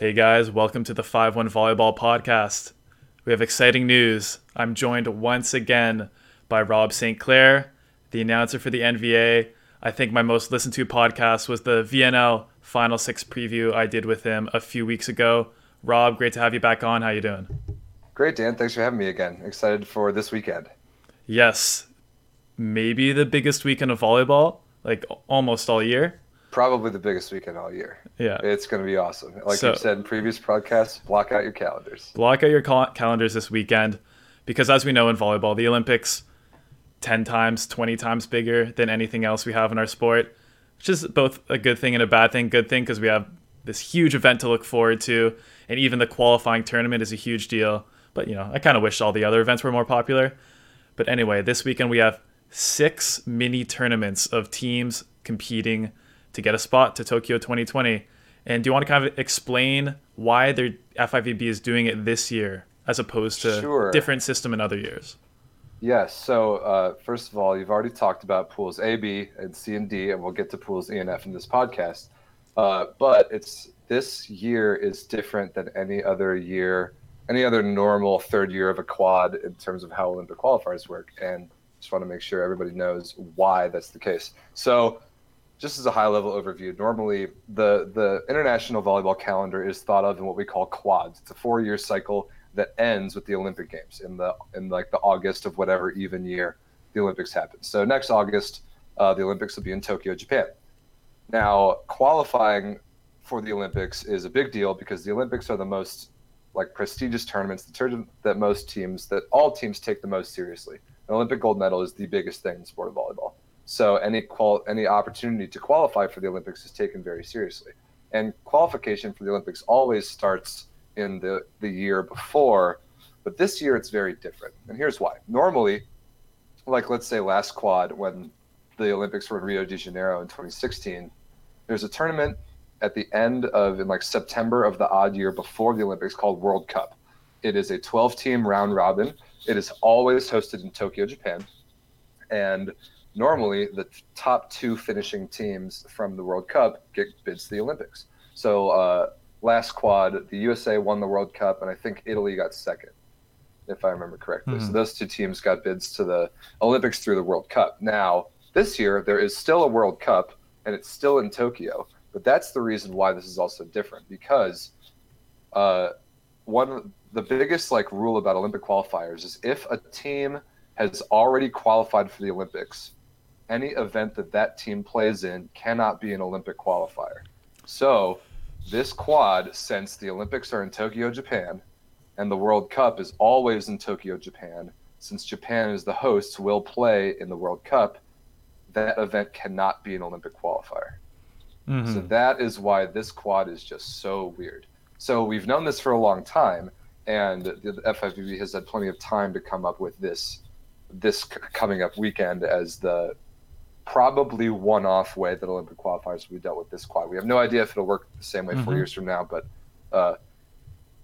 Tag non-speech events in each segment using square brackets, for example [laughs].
Hey guys, welcome to the 5 1 Volleyball Podcast. We have exciting news. I'm joined once again by Rob St. Clair, the announcer for the NVA. I think my most listened to podcast was the VNL Final Six preview I did with him a few weeks ago. Rob, great to have you back on. How you doing? Great, Dan. Thanks for having me again. Excited for this weekend. Yes, maybe the biggest weekend of volleyball, like almost all year. Probably the biggest weekend all year. Yeah. It's going to be awesome. Like So- you've said in previous podcasts, block out your calendars. block out your cal- calendars this weekend because as we know in volleyball the olympics 10 times 20 times bigger than anything else we have in our sport which is both a good thing and a bad thing good thing because we have this huge event to look forward to and even the qualifying tournament is a huge deal but you know i kind of wish all the other events were more popular but anyway this weekend we have six mini tournaments of teams competing to get a spot to tokyo 2020 and do you want to kind of explain why their FIVB is doing it this year as opposed to Sure. different system in other years? Yes. So, uh, first of all, you've already talked about pools A, B, and C and D, and we'll get to pools E and F in this podcast. Uh, but it's this year is different than any other year, any other normal third year of a quad in terms of how Olympic qualifiers work. And just want to make sure everybody knows why that's the case. So, just as a high level overview, normally the the international volleyball calendar is thought of in what we call quads. It's a four year cycle that ends with the Olympic Games in the in like the August of whatever even year the Olympics happen. So next August, uh, the Olympics will be in Tokyo, Japan. Now qualifying for the Olympics is a big deal because the Olympics are the most like prestigious tournaments, the tournament that most teams, that all teams take the most seriously. An Olympic gold medal is the biggest thing in sport of volleyball. So any qual any opportunity to qualify for the Olympics is taken very seriously. And qualification for the Olympics always starts in the, the year before, but this year it's very different. And here's why. Normally, like let's say last quad when the Olympics were in Rio de Janeiro in 2016, there's a tournament at the end of in like September of the odd year before the Olympics called World Cup. It is a 12 team round robin. It is always hosted in Tokyo, Japan. And normally the top two finishing teams from the World Cup get bids to the Olympics. So uh, last quad, the USA won the World Cup, and I think Italy got second, if I remember correctly. So Mhm. those two teams got bids to the Olympics through the World Cup. Now this year there is still a World Cup, and it's still in Tokyo. But that's the reason why this is also different because uh, one the biggest like rule about Olympic qualifiers is if a team has already qualified for the Olympics, any event that that team plays in cannot be an Olympic qualifier. So, this quad, since the Olympics are in Tokyo, Japan, and the World Cup is always in Tokyo, Japan, since Japan is the host, will play in the World Cup, that event cannot be an Olympic qualifier. Mm-hmm. So that is why this quad is just so weird. So we've known this for a long time, and the FIVB has had plenty of time to come up with this this coming up weekend as the probably one-off way that Olympic qualifiers will be dealt with this quad. We have no idea if it'll work the same way four Mhm. years from now, but uh,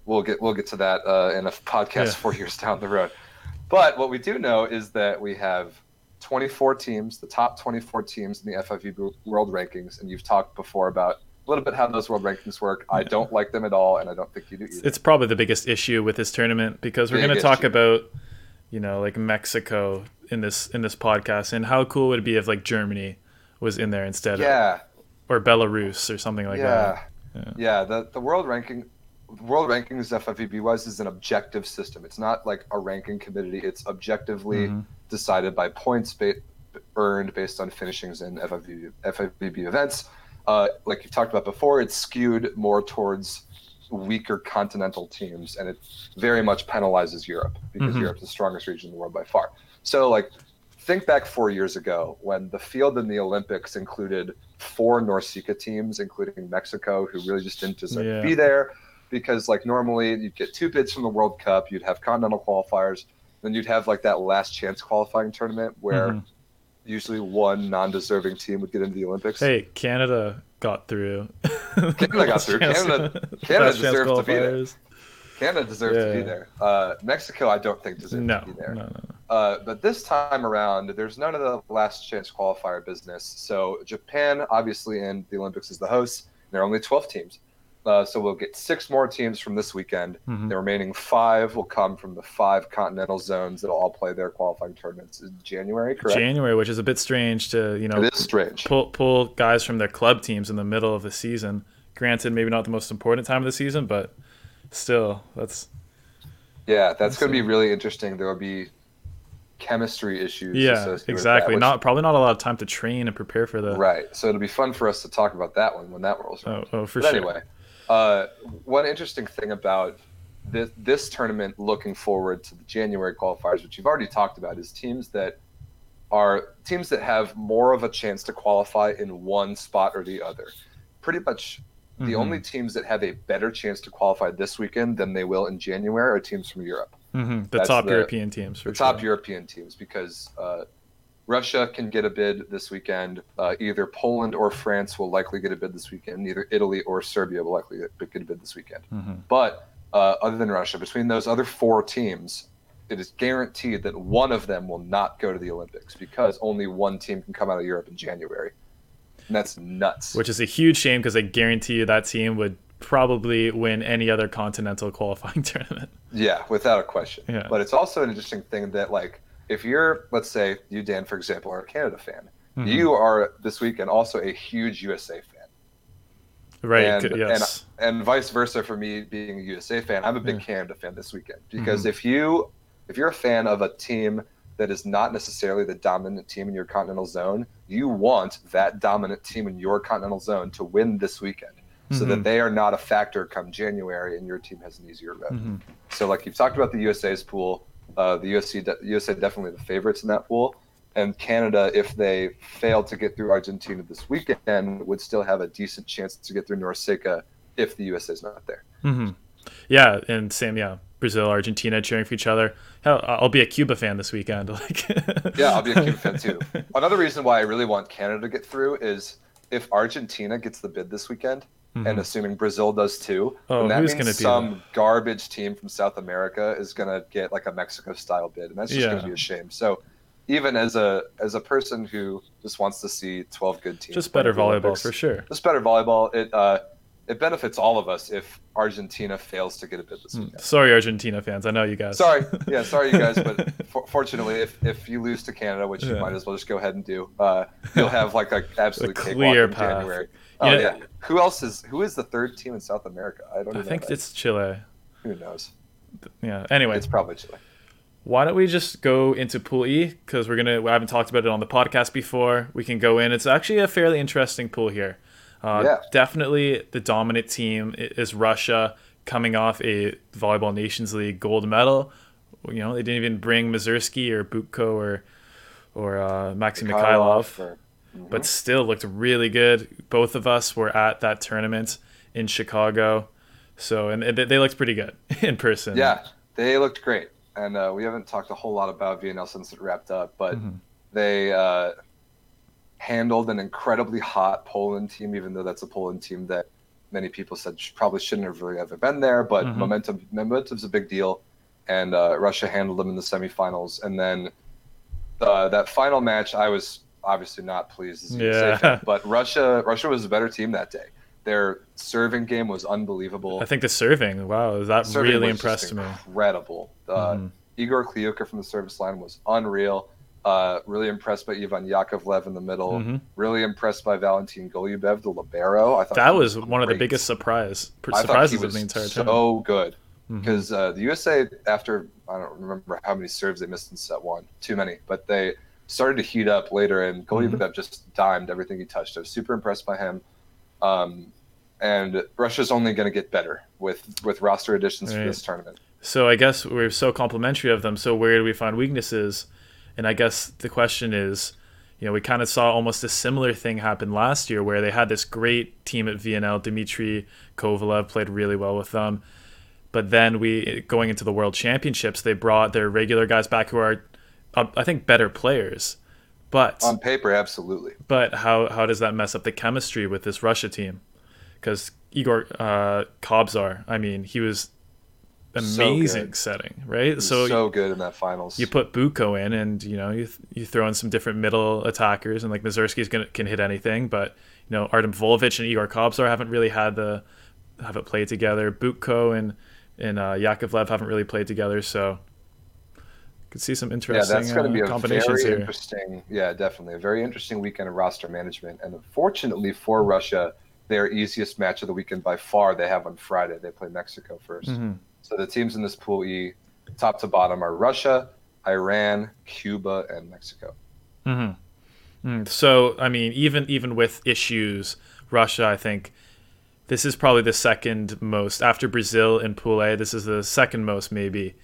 we'll get we'll get to that uh, in a podcast Yeah. four years down the road. But what we do know is that we have 24 teams, the top 24 teams in the FIVB World Rankings, and you've talked before about a little bit how those world rankings work. I Yeah. don't like them at all, and I don't think you do either. It's probably the biggest issue with this tournament because we're going to talk about, you know, like Mexico in this in this podcast and how cool would it be if like Germany was in there instead, yeah, or Belarus or something like yeah, that. yeah, Yeah. The the world ranking, world rankings FIVB wise is an objective system. It's not like a ranking committee. It's objectively Mhm. decided by points ba- earned based on finishings in FIVB, FIVB events. Uh, like you talked about before, it's skewed more towards weaker continental teams, and it very much penalizes Europe because Mhm. Europe's the strongest region in the world by far. So, like, think back four years ago when the field in the Olympics included four NORCECA teams, including Mexico, who really just didn't deserve Yeah. to be there. Because, like, normally you'd get two bids from the World Cup, you'd have continental qualifiers, then you'd have like that last chance qualifying tournament where Mhm. usually one non-deserving team would get into the Olympics. Hey, Canada got through. Canada got through. [laughs] Canada- Canada deserves to be there. Canada deserves to be there. Uh, Mexico, I don't think deserves No, to be there. no, no, no. Uh, but this time around, there's none of the last chance qualifier business. So Japan, obviously, in the Olympics is the host. There are only 12 teams. Uh, so we'll get six more teams from this weekend. Mhm. The remaining five will come from the five continental zones that'll all play their qualifying tournaments in January. Correct. January, which is a bit strange to you know it is strange. pull pull guys from their club teams in the middle of the season. Granted, maybe not the most important time of the season, but still, that's Yeah, that's going to be really interesting. There will be chemistry issues. yeah, that, exactly. which- not probably not a lot of time to train and prepare for that. right. So it'll be fun for us to talk about that one when that rolls around. Oh, oh for but sure. anyway, uh, one interesting thing about this, this tournament looking forward to the January qualifiers, which you've already talked about, is teams that are teams that have more of a chance to qualify in one spot or the other. Pretty much the Mhm. only teams that have a better chance to qualify this weekend than they will in January are teams from Europe. hmm The That's top the- European teams for the top. European teams because uh, Russia can get a bid this weekend. Uh, either Poland or France will likely get a bid this weekend. Neither Italy or Serbia will likely get a bid this weekend. Mhm. But uh, other than Russia, between those other four teams, it is guaranteed that one of them will not go to the Olympics because only one team can come out of Europe in January. That's nuts. Which is a huge shame because I guarantee you that team would probably win any other continental [laughs] qualifying tournament. Yeah, without a question. Yeah. But it's also an interesting thing that, like, if you're, let's say, you, Dan, for example, are a Canada fan, Mhm. you are this weekend also a huge USA fan. Right. And, yes. and, and vice versa for me being a USA fan. I'm a big Yeah. Canada fan this weekend because Mm-hmm. if you if you're a fan of a team that is not necessarily the dominant team in your continental zone, you want that dominant team in your continental zone to win this weekend. So Mhm. that they are not a factor come January and your team has an easier road. Mhm. So, like you've talked about the USA's pool, uh, the USC, de- USA definitely the favorites in that pool, and Canada, if they fail to get through Argentina this weekend, would still have a decent chance to get through NORCECA if the USA is not there. hmm Yeah, and Sam, Yeah, Brazil, Argentina cheering for each other. Hell, I'll be a Cuba fan this weekend. [laughs] Like, Yeah, I'll be a Cuba fan [laughs] too. Another reason why I really want Canada to get through is if Argentina gets the bid this weekend, and assuming Brazil does too, Mm-hmm. Oh, that means gonna be some garbage team from South America is going to get like a Mexico style bid, and that's just going to be a shame. So, even as a as a person who just wants to see twelve good teams, Just better volleyball Olympics, for sure. Just better volleyball. It uh, it benefits all of us if Argentina fails to get a bid this weekend. Sorry, Argentina fans. I know you guys. Sorry, yeah, sorry, you guys. [laughs] But for, fortunately, if, if you lose to Canada, which you Yeah. might as well just go ahead and do, uh, you'll have like an [laughs] absolute clear path. January. Oh know- yeah. Who else is who is the third team in South America? I don't. Know. I think that. it's Chile. who knows. Yeah. Anyway, It's probably Chile. why don't we just go into Pool E? Because we're gonna. I haven't talked about it on the podcast before. We can go in. It's actually a fairly interesting pool here. Uh, Yeah. Definitely, the dominant team is Russia, coming off a volleyball Nations League gold medal. You know, they didn't even bring Muserski or Butko or or uh, Maxim Mikhailov. or- but still looked really good. Both of us were at that tournament in Chicago, so and they, they looked pretty good [laughs] in person. Yeah, they looked great, and uh, we haven't talked a whole lot about VNL since it wrapped up, but Mhm. they uh, handled an incredibly hot Poland team, even though that's a Poland team that many people said probably shouldn't have really ever been there. But Mhm. momentum, momentum's a big deal, and uh, Russia handled them in the semifinals, and then uh, that final match, I was obviously not pleased Yeah. fan, but Russia, Russia was a better team that day. Their serving game was unbelievable. I think the serving, wow, that Serving really impressed me. Incredible. Uh, Mhm. Igor Kliuka from the service line was unreal. Uh, really impressed by Ivan Yakovlev in the middle. Mhm. Really impressed by Valentin Golubev, the libero. I thought That he was one of the biggest surprise I thought he surprises was of the entire so tournament. good because uh, the USA after I don't remember how many serves they missed in set one, too many, but they started to heat up later, and Golubev Mm-hmm. just dimed everything he touched. I was super impressed by him. Um, and Russia's only going to get better with with roster additions for this tournament. So I guess we're so complimentary of them. So where do we find weaknesses? And I guess the question is, you know, we kind of saw almost a similar thing happen last year where they had this great team at VNL. Dmitry Kovalev played really well with them. But then we going into the World Championships, they brought their regular guys back who are, uh, I think, better players. But On paper, absolutely. but how how does that mess up the chemistry with this Russia team? Because Igor uh, Kobzar, I mean, he was amazing good. setting, right? So, so, good in that finals. you put Butko in, and you know you you throw in some different middle attackers, and like Muserski's gonna can hit anything, but you know Artem Volvich and Igor Kobzar haven't really had the haven't played together. Butko and and uh, Yakovlev haven't really played together, so could see some interesting yeah, that's going to be uh, a very here. interesting. Yeah, definitely a very interesting weekend of roster management. And unfortunately for Russia, their easiest match of the weekend by far they have on Friday. They play Mexico 1st mm-hmm. So the teams in this pool E, top to bottom, are Russia, Iran, Cuba, and Mexico. Mm-hmm. Mm. So I mean, even even with issues, Russia, I think this is probably the second most after Brazil in Pool A. This is the second most maybe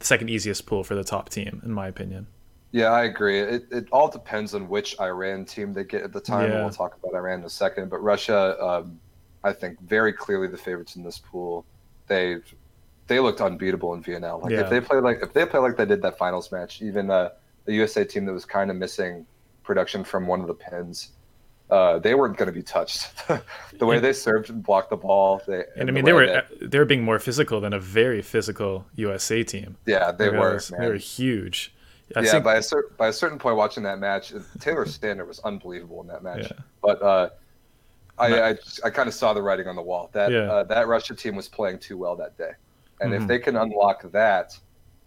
the second easiest pool for the top team, in my opinion. Yeah, I agree. It, it all depends on which Iran team they get at the time. Yeah. we'll talk about Iran in a second. But Russia, um, I think, very clearly the favorites in this pool. They they looked unbeatable in VNL. Like yeah. if they play like if they play like they did that finals match, even uh, the USA team that was kind of missing production from one of the pins, uh, they weren't going to be touched. [laughs] the way they served and blocked the ball, they, and, I mean the they were that, they were being more physical than a very physical USA team. Yeah, they were. They were huge. I yeah, think, by a certain by a certain point, watching that match, Taylor Sander was unbelievable in that match. Yeah. But uh, I, I, I kind of saw the writing on the wall. That yeah. uh, that Russia team was playing too well that day, and mm-hmm. if they can unlock that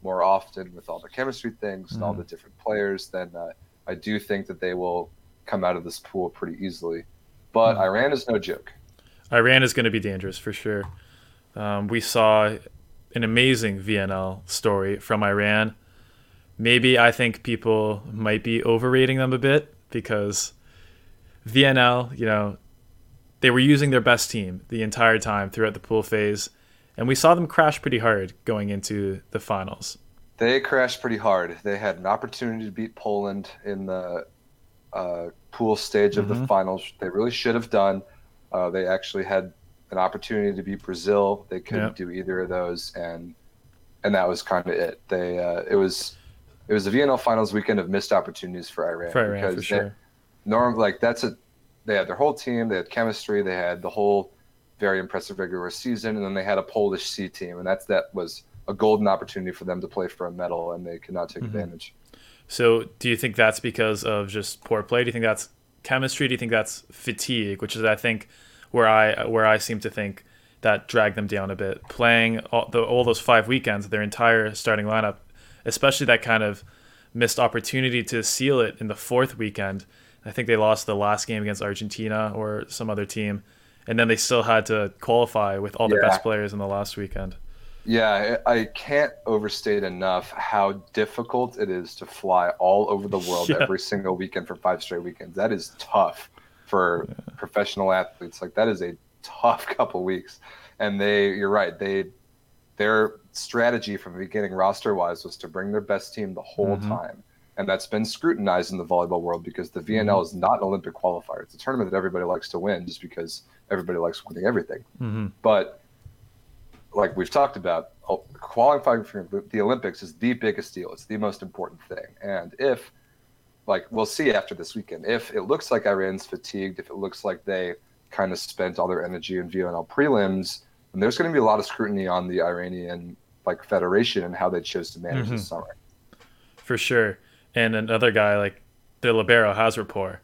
more often with all the chemistry things mm-hmm. and all mm-hmm. the different players, then uh, I do think that they will come out of this pool pretty easily. But mm-hmm. Iran is no joke. Iran is going to be dangerous for sure. Um, we saw an amazing VNL story from Iran. Maybe I think people might be overrating them a bit because VNL, you know, they were using their best team the entire time throughout the pool phase, and we saw them crash pretty hard going into the finals. They crashed pretty hard. They had an opportunity to beat Poland in the uh, pool stage of mm-hmm. the finals. They really should have done. Uh, they actually had an opportunity to beat Brazil. They couldn't yep. do either of those, and and that was kind of it. They uh, it was it was the VNL finals weekend of missed opportunities for Iran. For Iran, for sure. Norm like that's a they had their whole team. They had chemistry. They had the whole very impressive regular season, and then they had a Polish C team, and that's that was a golden opportunity for them to play for a medal, and they could not take mm-hmm. advantage. So, do you think that's because of just poor play? Do you think that's chemistry? Do you think that's fatigue, which is I think where I where I seem to think that dragged them down a bit, playing all, the, all those five weekends, their entire starting lineup, especially that kind of missed opportunity to seal it in the fourth weekend. I think they lost the last game against Argentina or some other team, and then they still had to qualify with all yeah. the best players in the last weekend. Yeah, I can't overstate enough how difficult it is to fly all over the world [laughs] yeah. every single weekend for five straight weekends. That is tough for yeah. professional athletes. Like that is a tough [laughs] couple weeks. And they, you're right, they, their strategy from the beginning, roster wise, was to bring their best team the whole mm-hmm. time. And that's been scrutinized in the volleyball world because the VNL mm-hmm. is not an Olympic qualifier. It's a tournament that everybody likes to win just because everybody likes winning everything. Mm-hmm. But like we've talked about, qualifying for the Olympics is the biggest deal. It's the most important thing. And if, like, we'll see after this weekend, if it looks like Iran's fatigued, if it looks like they kind of spent all their energy in VNL prelims, then there's going to be a lot of scrutiny on the Iranian like federation and how they chose to manage mm-hmm. this summer. For sure. And another guy like the libero Hazratpour,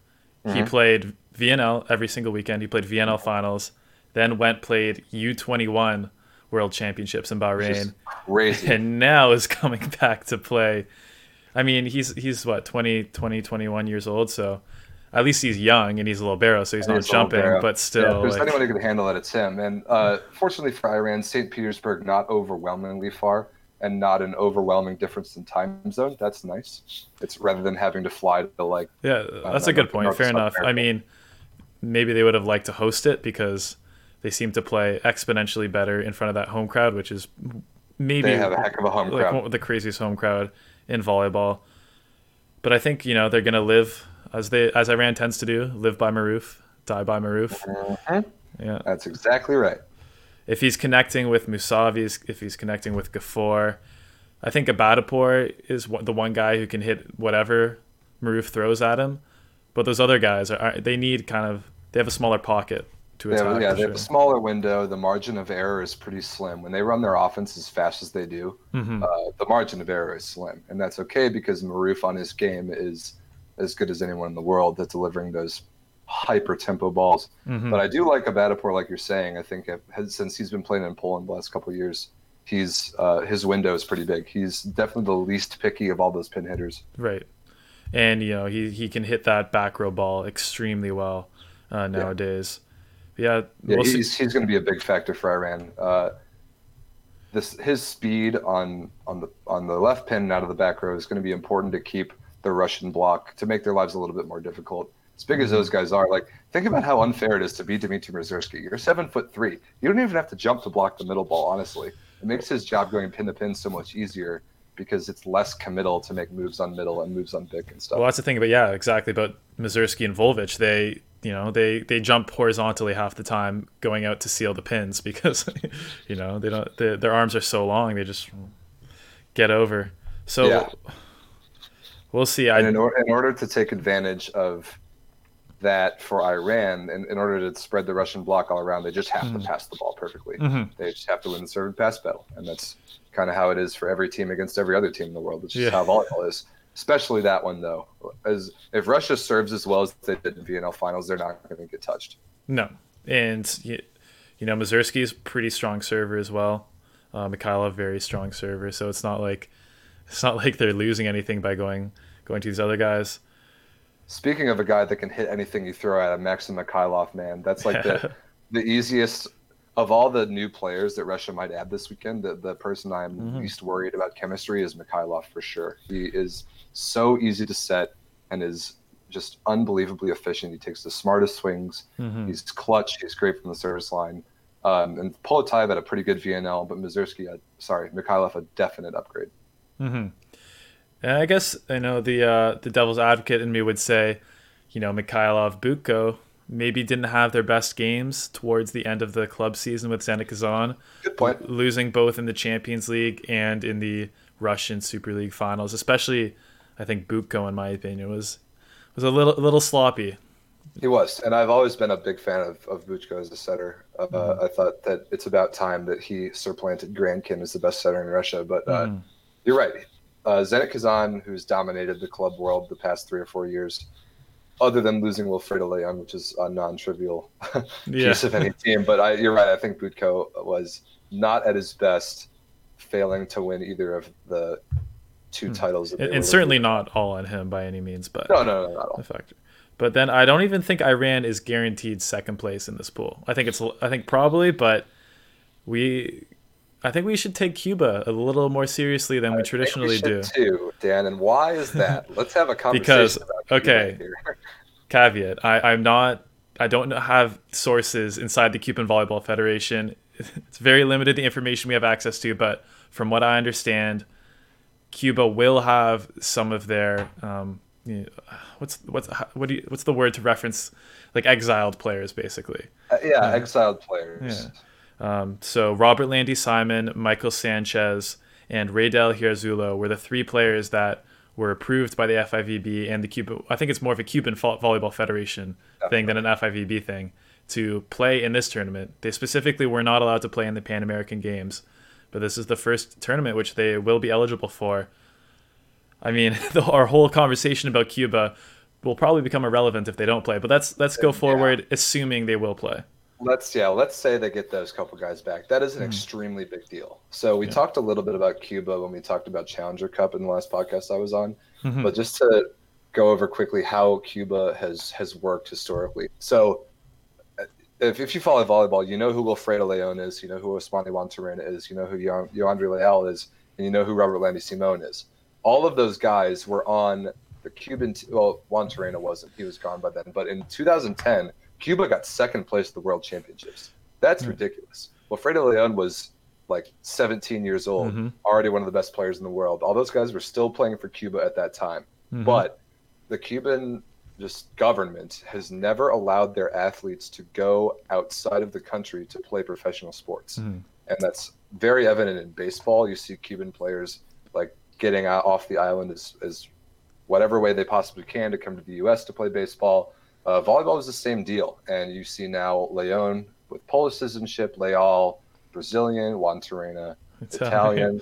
mm-hmm. he played VNL every single weekend. He played VNL finals, then went played U21 World Championships in Bahrain. Crazy. And now is coming [laughs] back to play. I mean, he's he's what 20, 20, 21 years old, so at least he's young and he's a libero, so he's not jumping, but still. Yeah, if there's like... anyone who can handle it, it's him. And uh, fortunately for Iran, St. Petersburg not overwhelmingly far and not an overwhelming difference in time zone. That's nice. It's rather than having to fly to like. Yeah, that's a good point. Fair enough. America. I mean, maybe they would have liked to host it because they seem to play exponentially better in front of that home crowd, which is maybe they have a heck of a home like crowd. the craziest home crowd in volleyball. But I think you know they're gonna live as they as Iran tends to do, live by Maruf, die by Maruf. Mm-hmm. Yeah, that's exactly right. If he's connecting with Musavi, if he's connecting with Ghafour, I think Ebadipour is the one guy who can hit whatever Maruf throws at him. But those other guys are they need kind of they have a smaller pocket to attack. Yeah, yeah they have a smaller window. The margin of error is pretty slim. When they run their offense as fast as they do, mm-hmm. uh, the margin of error is slim, and that's okay because Maruf on his game is as good as anyone in the world at delivering those hyper tempo balls. Mhm. But I do like Ebadipour, like you're saying. I think it since he's been playing in Poland the last couple of years, he's uh, his window is pretty big. He's definitely the least picky of all those pin hitters. Right. And you know, he he can hit that back row ball extremely well uh, nowadays. Yeah, Yeah, we'll see. he's he's going to be a big factor for Iran. Uh, this his speed on on the on the left pin and out of the back row is going to be important to keep the Russian block to make their lives a little bit more difficult. As big as Mm-hmm. those guys are, like think about how unfair it is to beat Dmitry Muserski. You're seven foot three. You don't even have to jump to block the middle ball. Honestly, it makes his job going pin to pin so much easier because it's less committal to make moves on middle and moves on big and stuff. Well, that's the thing about yeah, exactly. But Muserski and Volvich, they you know they they jump horizontally half the time going out to seal the pins [laughs] because you know they don't they, their arms are so long they just get over. So Yeah. we'll see. I in, or, in order to take advantage of that for Iran, in, in order to spread the Russian block all around, they just have to pass the ball perfectly. Mhm. They just have to win the serve and pass battle, and that's kind of how it is for every team against every other team in the world. It's just Yeah. how volleyball is. Especially that one though, as if Russia serves as well as they did in VNL finals, they're not going to get touched. no, and you, you know Muserski's pretty strong server as well. Uh, Mikhailov very strong server, so it's not like it's not like they're losing anything by going going to these other guys. Speaking of a guy that can hit anything you throw at him, Maxim Mikhailov, man, that's like the [laughs] the easiest of all the new players that Russia might add this weekend. The the person I'm Mhm. least worried about chemistry is Mikhailov for sure. He is so easy to set and is just unbelievably efficient. He takes the smartest swings. Mhm. He's clutch. He's great from the service line. Um, and Poletaev had a pretty good VNL, but Muserski, had, sorry, Mikhailov, a definite upgrade. hmm And I guess I know the uh, the devil's advocate in me would say, you know, Mikhailov, Butko maybe didn't have their best games towards the end of the club season with Zenit Kazan, Good point. losing both in the Champions League and in the Russian Super League finals. Especially, I think Butko, in my opinion, was was a little a little sloppy. He was, and I've always been a big fan of, of Butko as a setter. Uh, Mhm. I thought that it's about time that he supplanted Grankin as the best setter in Russia. But uh, Mhm. you're right. Uh, Zenit Kazan, who's dominated the club world the past three or four years, other than losing Wilfredo Leon, which is a non-trivial [laughs] Yeah. piece of any team. But I, you're right. I think Butko was not at his best, failing to win either of the two Hmm. titles. And, and certainly not all on him by any means, but. No, no, no, not all. a factor. But then I don't even think Iran is guaranteed second place in this pool. I think it's I think probably, but we I think we should take Cuba a little more seriously than we I think traditionally should do. Too, Dan, and why is [laughs] that? Let's have a conversation Because- about Cuba okay. [laughs] Caveat: I, I'm not. I don't have sources inside the Cuban Volleyball Federation. [laughs] It's very limited the information we have access to, but from what I understand, Cuba will have some of their um, you know, what's what's what do you, what's the word to reference like exiled players basically. Uh, yeah, exiled players. Um, so Robert Landy Simon, Michael Sanchez, and Raydel Hierrezuelo were the three players that were approved by the FIVB and the Cuba. I think it's more of a Cuban Vo- Volleyball Federation thing than an FIVB thing to play in this tournament. They specifically were not allowed to play in the Pan American Games, but this is the first tournament which they will be eligible for. I mean, [laughs] the, our whole conversation about Cuba will probably become irrelevant if they don't play. But let's let's go Yeah. forward, assuming they will play. Let's yeah, let's say they get those couple guys back. That is an Mhm. extremely big deal. So we Yeah. talked a little bit about Cuba when we talked about Challenger Cup in the last podcast I was on. Mhm. But just to go over quickly how Cuba has has worked historically. So uh, if, if you follow volleyball, you know who Wilfredo Leon is, you know who Osmani Juantorena is, you know who Yo- Yoandy Leal is, and you know who Robert Landy Simone is. All of those guys were on the Cuban. T- well, Juantorena wasn't; he was gone by then. But in 2010, Cuba got second place at the World Championships. That's Hmm. ridiculous. Wilfredo Leon was like 17 years old, Mhm. already one of the best players in the world. All those guys were still playing for Cuba at that time. Mhm. But the Cuban just government has never allowed their athletes to go outside of the country to play professional sports. Mhm. And that's very evident in baseball. You see Cuban players like getting off the island as, as whatever way they possibly can to come to the US to play baseball. Uh, volleyball is the same deal. And you see now Leon with Polish citizenship, Leal, Brazilian, Juantorena, [laughs] Italian.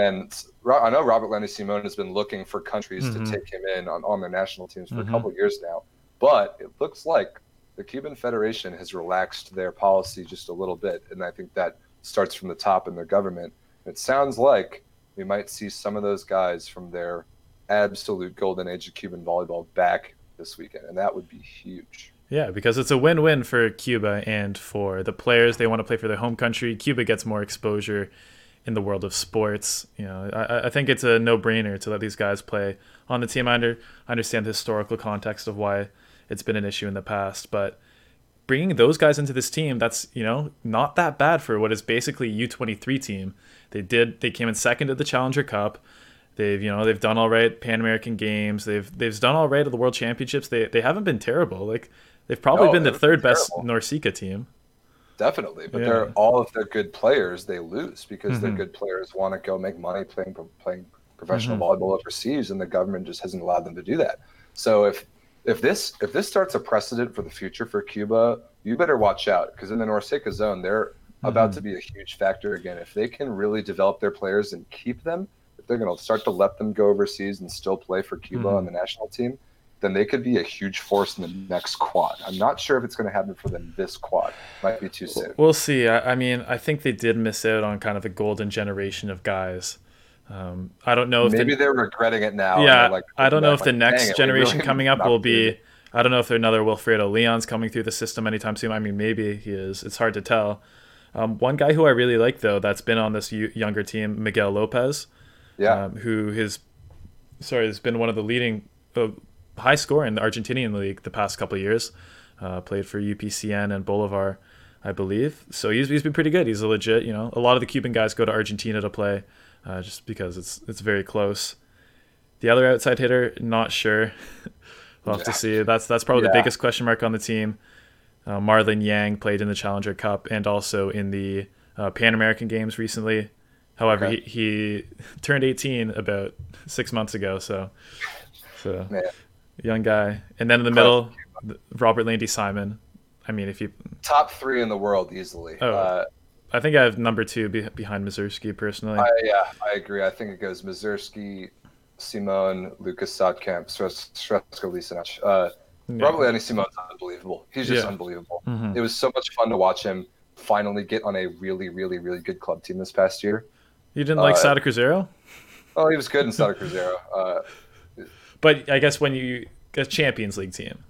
And Ro- I know Robert Landy Simone has been looking for countries Mhm. to take him in on, on their national teams for Mhm. a couple of years now. But it looks like the Cuban Federation has relaxed their policy just a little bit, and I think that starts from the top in their government. It sounds like we might see some of those guys from their absolute golden age of Cuban volleyball back this weekend, and that would be huge. Yeah, because it's a win-win for Cuba and for the players. They want to play for their home country. Cuba gets more exposure in the world of sports. You know, I, I think it's a no-brainer to let these guys play on the team. I under, understand the historical context of why it's been an issue in the past, but bringing those guys into this team, that's you know not that bad for what is basically a U23 team. They did they came in second at the Challenger Cup. They've you know they've done all right Pan American Games. They've they've done all right at the World Championships. They they haven't been terrible. Like they've probably no, been the third best NORCECA team. Definitely, but yeah. they're all of their good players they lose because mm-hmm. their good players want to go make money playing playing professional mm-hmm. volleyball overseas, and the government just hasn't allowed them to do that. So if if this if this starts a precedent for the future for Cuba, you better watch out because in the NORCECA zone, they're mm-hmm. about to be a huge factor again. If they can really develop their players and keep them, if they're going to start to let them go overseas and still play for Cuba mm-hmm. on the national team, then they could be a huge force in the next quad. I'm not sure if it's going to happen for them this quad. Might be too soon. We'll see. I, I mean, I think they did miss out on kind of a golden generation of guys um, I don't know if maybe the, they're regretting it now. Yeah, like, I don't know if like, the next generation really [laughs] coming up will be. I don't know if there's another Wilfredo Leon's coming through the system anytime soon. I mean, maybe he is. It's hard to tell. Um, one guy who I really like though, that's been on this younger team, Miguel Lopez. Yeah. Um, who has, sorry, has been one of the leading, uh, high score in the Argentinian league the past couple years. Uh, played for UPCN and Bolivar, I believe. So he's he's been pretty good. He's a legit. You know, a lot of the Cuban guys go to Argentina to play uh, just because it's it's very close. The other outside hitter, not sure. [laughs] we'll have yeah. to see. That's that's probably yeah. the biggest question mark on the team. Uh, Marlon Yant played in the Challenger Cup and also in the uh, Pan American Games recently. However, okay. he, he [laughs] turned 18 about six months ago, so so Man. Young guy. And then in the middle, Robert Landy Simon. I mean, if you top three in the world easily. Oh. Uh, I think I have number two be- behind Muserski personally. I, yeah, I agree. I think it goes Muserski, Simon, Lucas Saatkamp, Srečko Lisinac. Uh, yeah. Robert Landy Simon's unbelievable. He's just yeah. unbelievable. Mm-hmm. It was so much fun to watch him finally get on a really, really, really good club team this past year. You didn't like uh, Sada Cruzeiro? Oh, he was good in Sada Cruzeiro. Uh, but I guess when you a Champions League team.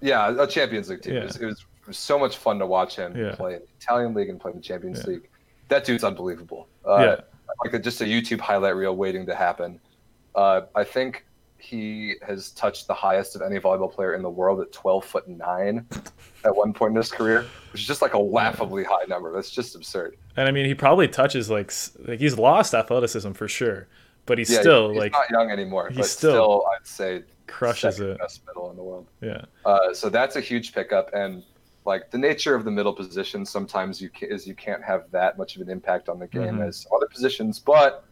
Yeah, a Champions League team. Yeah. It, was, it was was so much fun to watch him yeah. play in the Italian league and play in the Champions yeah. League. That dude's unbelievable. Uh, yeah. Like a, just a YouTube highlight reel waiting to happen. Uh, I think he has touched the highest of any volleyball player in the world at 12 foot nine [laughs] at one point in his career, which is just like a laughably high number. That's just absurd. And I mean, he probably touches like like he's lost athleticism for sure, but he's yeah, still he's like not young anymore. He's still, still, I'd say crushes it. Best middle in the world. Yeah. Uh, so that's a huge pickup, and like the nature of the middle position sometimes you can, is you can't have that much of an impact on the game mm-hmm. as other positions, but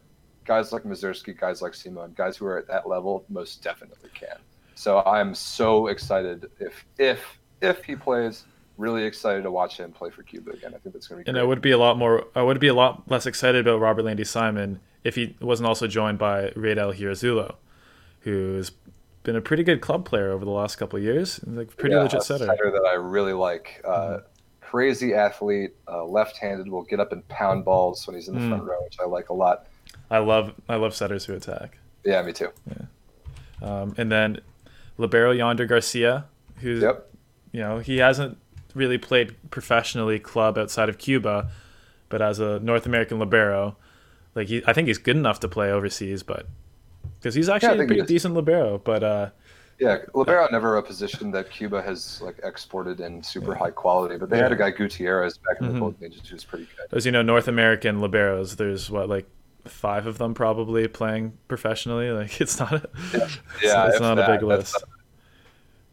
guys like Muserski, guys like Simon, guys who are at that level most definitely can. So I'm so excited if if if he plays. Really excited to watch him play for Cuba again. I think that's going to be. And great. I would be a lot more. I would be a lot less excited about Robert Landy Simon if he wasn't also joined by Raydel Hierrezuelo, who's been a pretty good club player over the last couple of years. Like pretty yeah, legit setter. setter that I really like. Uh, mm. Crazy athlete, uh, left-handed, will get up and pound balls when he's in the mm. front row, which I like a lot. I love I love setters who attack. Yeah, me too. Yeah. Um, and then libero Yonder Garcia, who's yep. you know he hasn't really played professionally club outside of Cuba, but as a North American libero, like he, I think he's good enough to play overseas, but because he's actually yeah, a pretty decent libero. But uh, yeah, libero never a position that Cuba has like exported in super yeah. high quality. But they yeah. had a guy Gutierrez back in mm-hmm. the Golden Ages who was pretty good. As you know, North American liberos, there's what like five of them probably playing professionally. Like [laughs] it's not a, yeah, yeah it's, not that, a big list.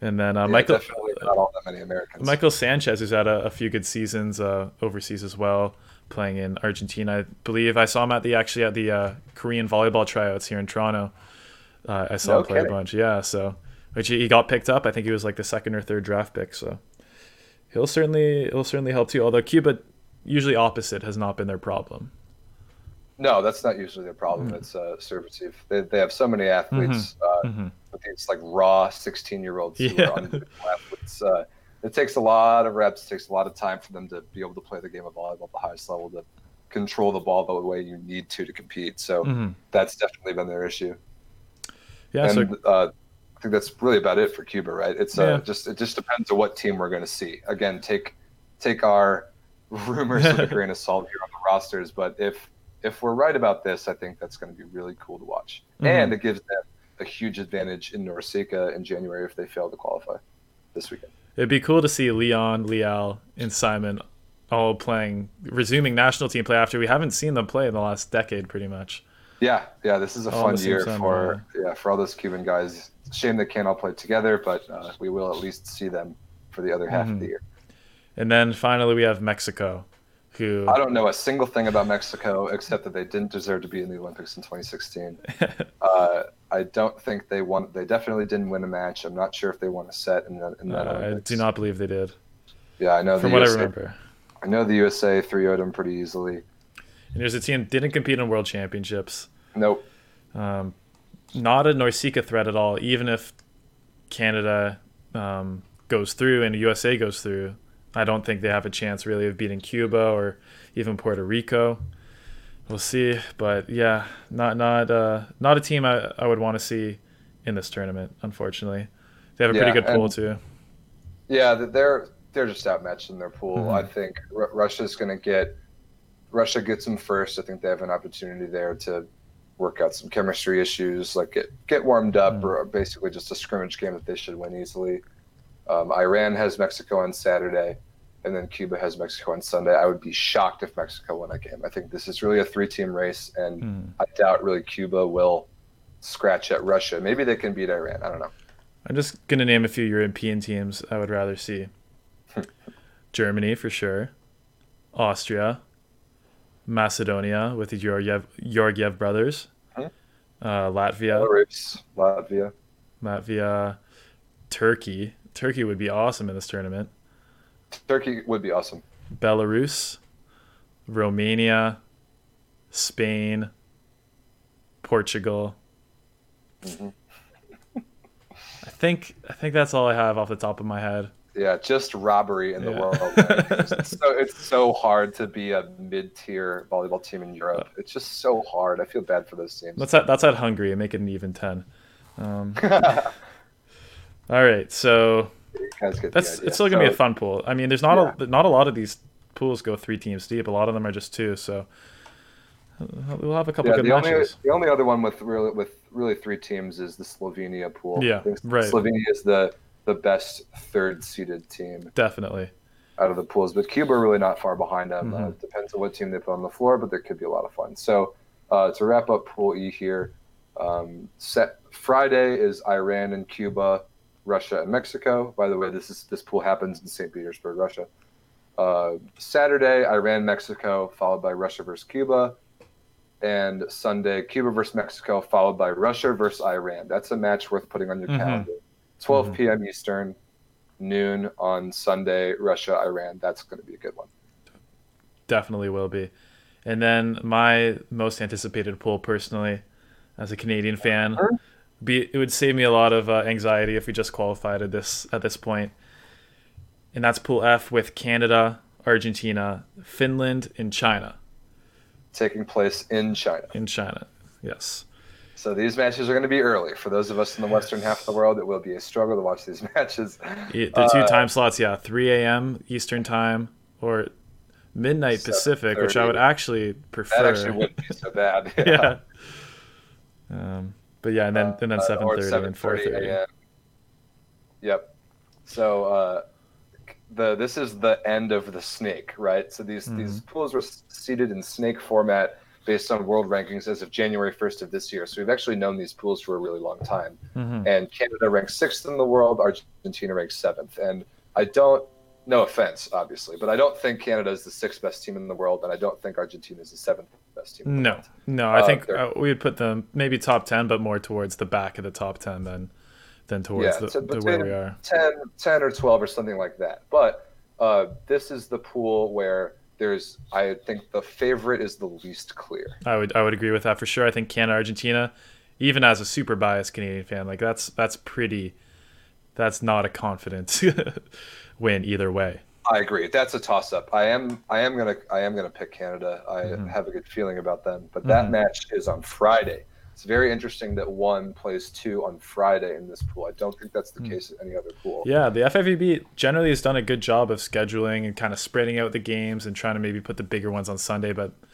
and then uh, yeah, Michael, not all that many Americans. Michael Sanchez, who's had a, a few good seasons uh, overseas as well playing in Argentina. I believe I saw him at the actually at the uh, Korean volleyball tryouts here in Toronto. Uh, I saw no him play kidding. a bunch. Yeah, so which he got picked up. I think he was like the second or third draft pick. So he'll certainly he'll certainly help too. Although Cuba usually opposite has not been their problem. No, that's not usually their problem. Mm-hmm. It's uh, servitive. They, they have so many athletes, mm-hmm. Uh, mm-hmm. with these like raw sixteen year olds yeah. who are [laughs] athletes. Uh, it takes a lot of reps, it takes a lot of time for them to be able to play the game of volleyball at the highest level to control the ball the way you need to to compete. So Mm-hmm. that's definitely been their issue. Yeah, and so uh, I think that's really about it for Cuba, right? It's uh, just it just depends on what team we're going to see. Again, take take our [laughs] rumors with a grain of salt here on the rosters, but if if we're right about this, I think that's going to be really cool to watch, Mhm. and it gives them a huge advantage in NORCECA in January if they fail to qualify this weekend. It'd be cool to see Leon, Leal, and Simon all playing, resuming national team play after we haven't seen them play in the last decade, pretty much. Yeah, yeah, this is a All fun year for yeah for all those Cuban guys. Shame they can't all play together, but uh, we will at least see them for the other half Mhm. of the year. And then finally, we have Mexico, who I don't know a single thing about Mexico except that they didn't deserve to be in the Olympics in 2016. [laughs] uh, I don't think they won. They definitely didn't win a match. I'm not sure if they won a set in that. In that uh, I do not believe they did, Yeah, I know. from the what I remember. I know the USA 3 0'd them pretty easily. And there's a team that didn't compete in World Championships. Nope. Um, not a NORCECA threat at all, even if Canada um, goes through and USA goes through. I don't think they have a chance really of beating Cuba or even Puerto Rico. We'll see, but yeah, not not uh, not a team I, I would want to see in this tournament. Unfortunately, they have a pretty good pool too. Yeah, they're they're just outmatched in their pool. Mhm. I think R- Russia's going to get Russia gets them first. I think they have an opportunity there to work out some chemistry issues, like get get warmed up, Mhm. or basically just a scrimmage game that they should win easily. Um, Iran has Mexico on Saturday, and then Cuba has Mexico on Sunday. I would be shocked if Mexico won a game. I think this is really a three-team race, and Hmm. I doubt really Cuba will scratch at Russia. Maybe they can beat Iran. I don't know. I'm just gonna name a few European teams I would rather see. [laughs] Germany for sure, Austria, Macedonia with the Georgiev, Georgiev brothers, Mhm. uh, Latvia, Belarus, Latvia. Latvia, Turkey. Turkey would be awesome in this tournament. Turkey would be awesome. Belarus, Romania, Spain, Portugal. Mhm. I think I think that's all I have off the top of my head. Yeah, just robbery in the Yeah. world. [laughs] it's, so, it's so hard to be a mid-tier volleyball team in Europe. It's just so hard. I feel bad for those teams. Let's add, that's at Hungary and make it an even ten. Um, [laughs] [laughs] all right, so You guys get the that's it's still gonna be a fun pool. I mean, there's not a not a lot of these pools go three teams deep. A lot of them are just two. So uh, we'll have a couple Yeah, good the only matches. the only other one with really with really three teams is the Slovenia pool. Yeah, right. Slovenia is the the best third seeded team Definitely. out of the pools, but Cuba really not far behind them. Uh, Mhm. it depends on what team they put on the floor, but there could be a lot of fun. So uh, to wrap up Pool E here, um, set Friday is Iran and Cuba, Russia and Mexico. By the way, this is this pool happens in St. Petersburg, Russia. Uh, Saturday, Iran, Mexico, followed by Russia versus Cuba. And Sunday, Cuba versus Mexico, followed by Russia versus Iran. That's a match worth putting on your Mhm. calendar. 12 Mhm. p.m. Eastern, noon on Sunday, Russia, Iran. That's going to be a good one. Definitely will be. And then my most anticipated pool, personally, as a Canadian fan, Sure. Be it would save me a lot of uh, anxiety if we just qualified at this at this point. And that's Pool F with Canada, Argentina, Finland, and China. Taking place in China. In China, yes. So these matches are going to be early. For those of us in the western half of the world, it will be a struggle to watch these [laughs] matches. The two Uh, time slots, yeah, 3 a.m. Eastern time or midnight Pacific, which I would actually prefer. That actually wouldn't be so bad. [laughs] [laughs] yeah. Um, but yeah, and then and then Uh, seven thirty and four 7:30 thirty. Yep. So uh, the this is the end of the snake, right? So these Mhm. these pools were seeded in snake format based on world rankings as of January 1st of this year. So we've actually known these pools for a really long time. hmm And Canada ranks sixth in the world, Argentina ranks seventh. And I don't, no offense, obviously, but I don't think Canada is the sixth best team in the world, and I don't think Argentina is the seventh best team. No, no. I Uh, think uh, we would put them maybe top ten, but more towards the back of the top ten than than towards Yeah, the, so the where we are. 10, 10 or 12 or something like that. But uh, this is the pool where there's, I think the favorite is the least clear. I would I would agree with that for sure. I think Canada, Argentina, even as a super biased Canadian fan, like that's that's pretty that's not a confident [laughs] win either way. I agree. That's a toss up. I am I am gonna I am gonna pick Canada. I Mhm. have a good feeling about them. But that Mhm. match is on Friday. It's very interesting that one plays two on Friday in this pool. I don't think that's the Mm. case in any other pool. Yeah, the FIVB generally has done a good job of scheduling and kind of spreading out the games and trying to maybe put the bigger ones on Sunday. But I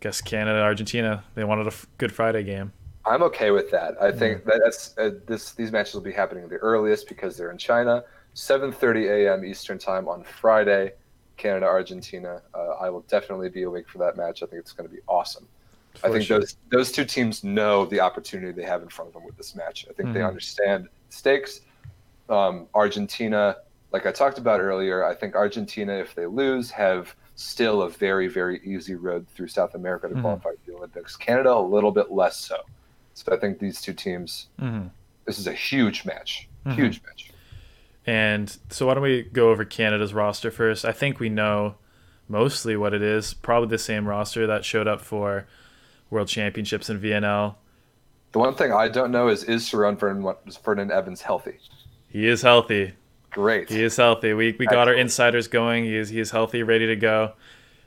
guess Canada, Argentina, they wanted a f- Good Friday game. I'm okay with that. I think that that's uh, this. These matches will be happening the earliest because they're in China. 7:30 a.m. Eastern time on Friday. Canada, Argentina. Uh, I will definitely be awake for that match. I think it's going to be awesome. I think sure. those those two teams know the opportunity they have in front of them with this match. I think they Mhm. understand stakes. Um, Argentina, like I talked about earlier, I think Argentina, if they lose, have still a very very easy road through South America to Mhm. qualify for the Olympics. Canada a little bit less so. So I think these two teams. Mhm. This is a huge match. Mhm. Huge match. And so why don't we go over Canada's roster first? I think we know mostly what it is. Probably the same roster that showed up for World Championships in VNL. The one thing I don't know is is Sharone Vernon, Vernon Evans healthy? He is healthy. Great. He is healthy. We, we got our insiders going. He is he is healthy, ready to go.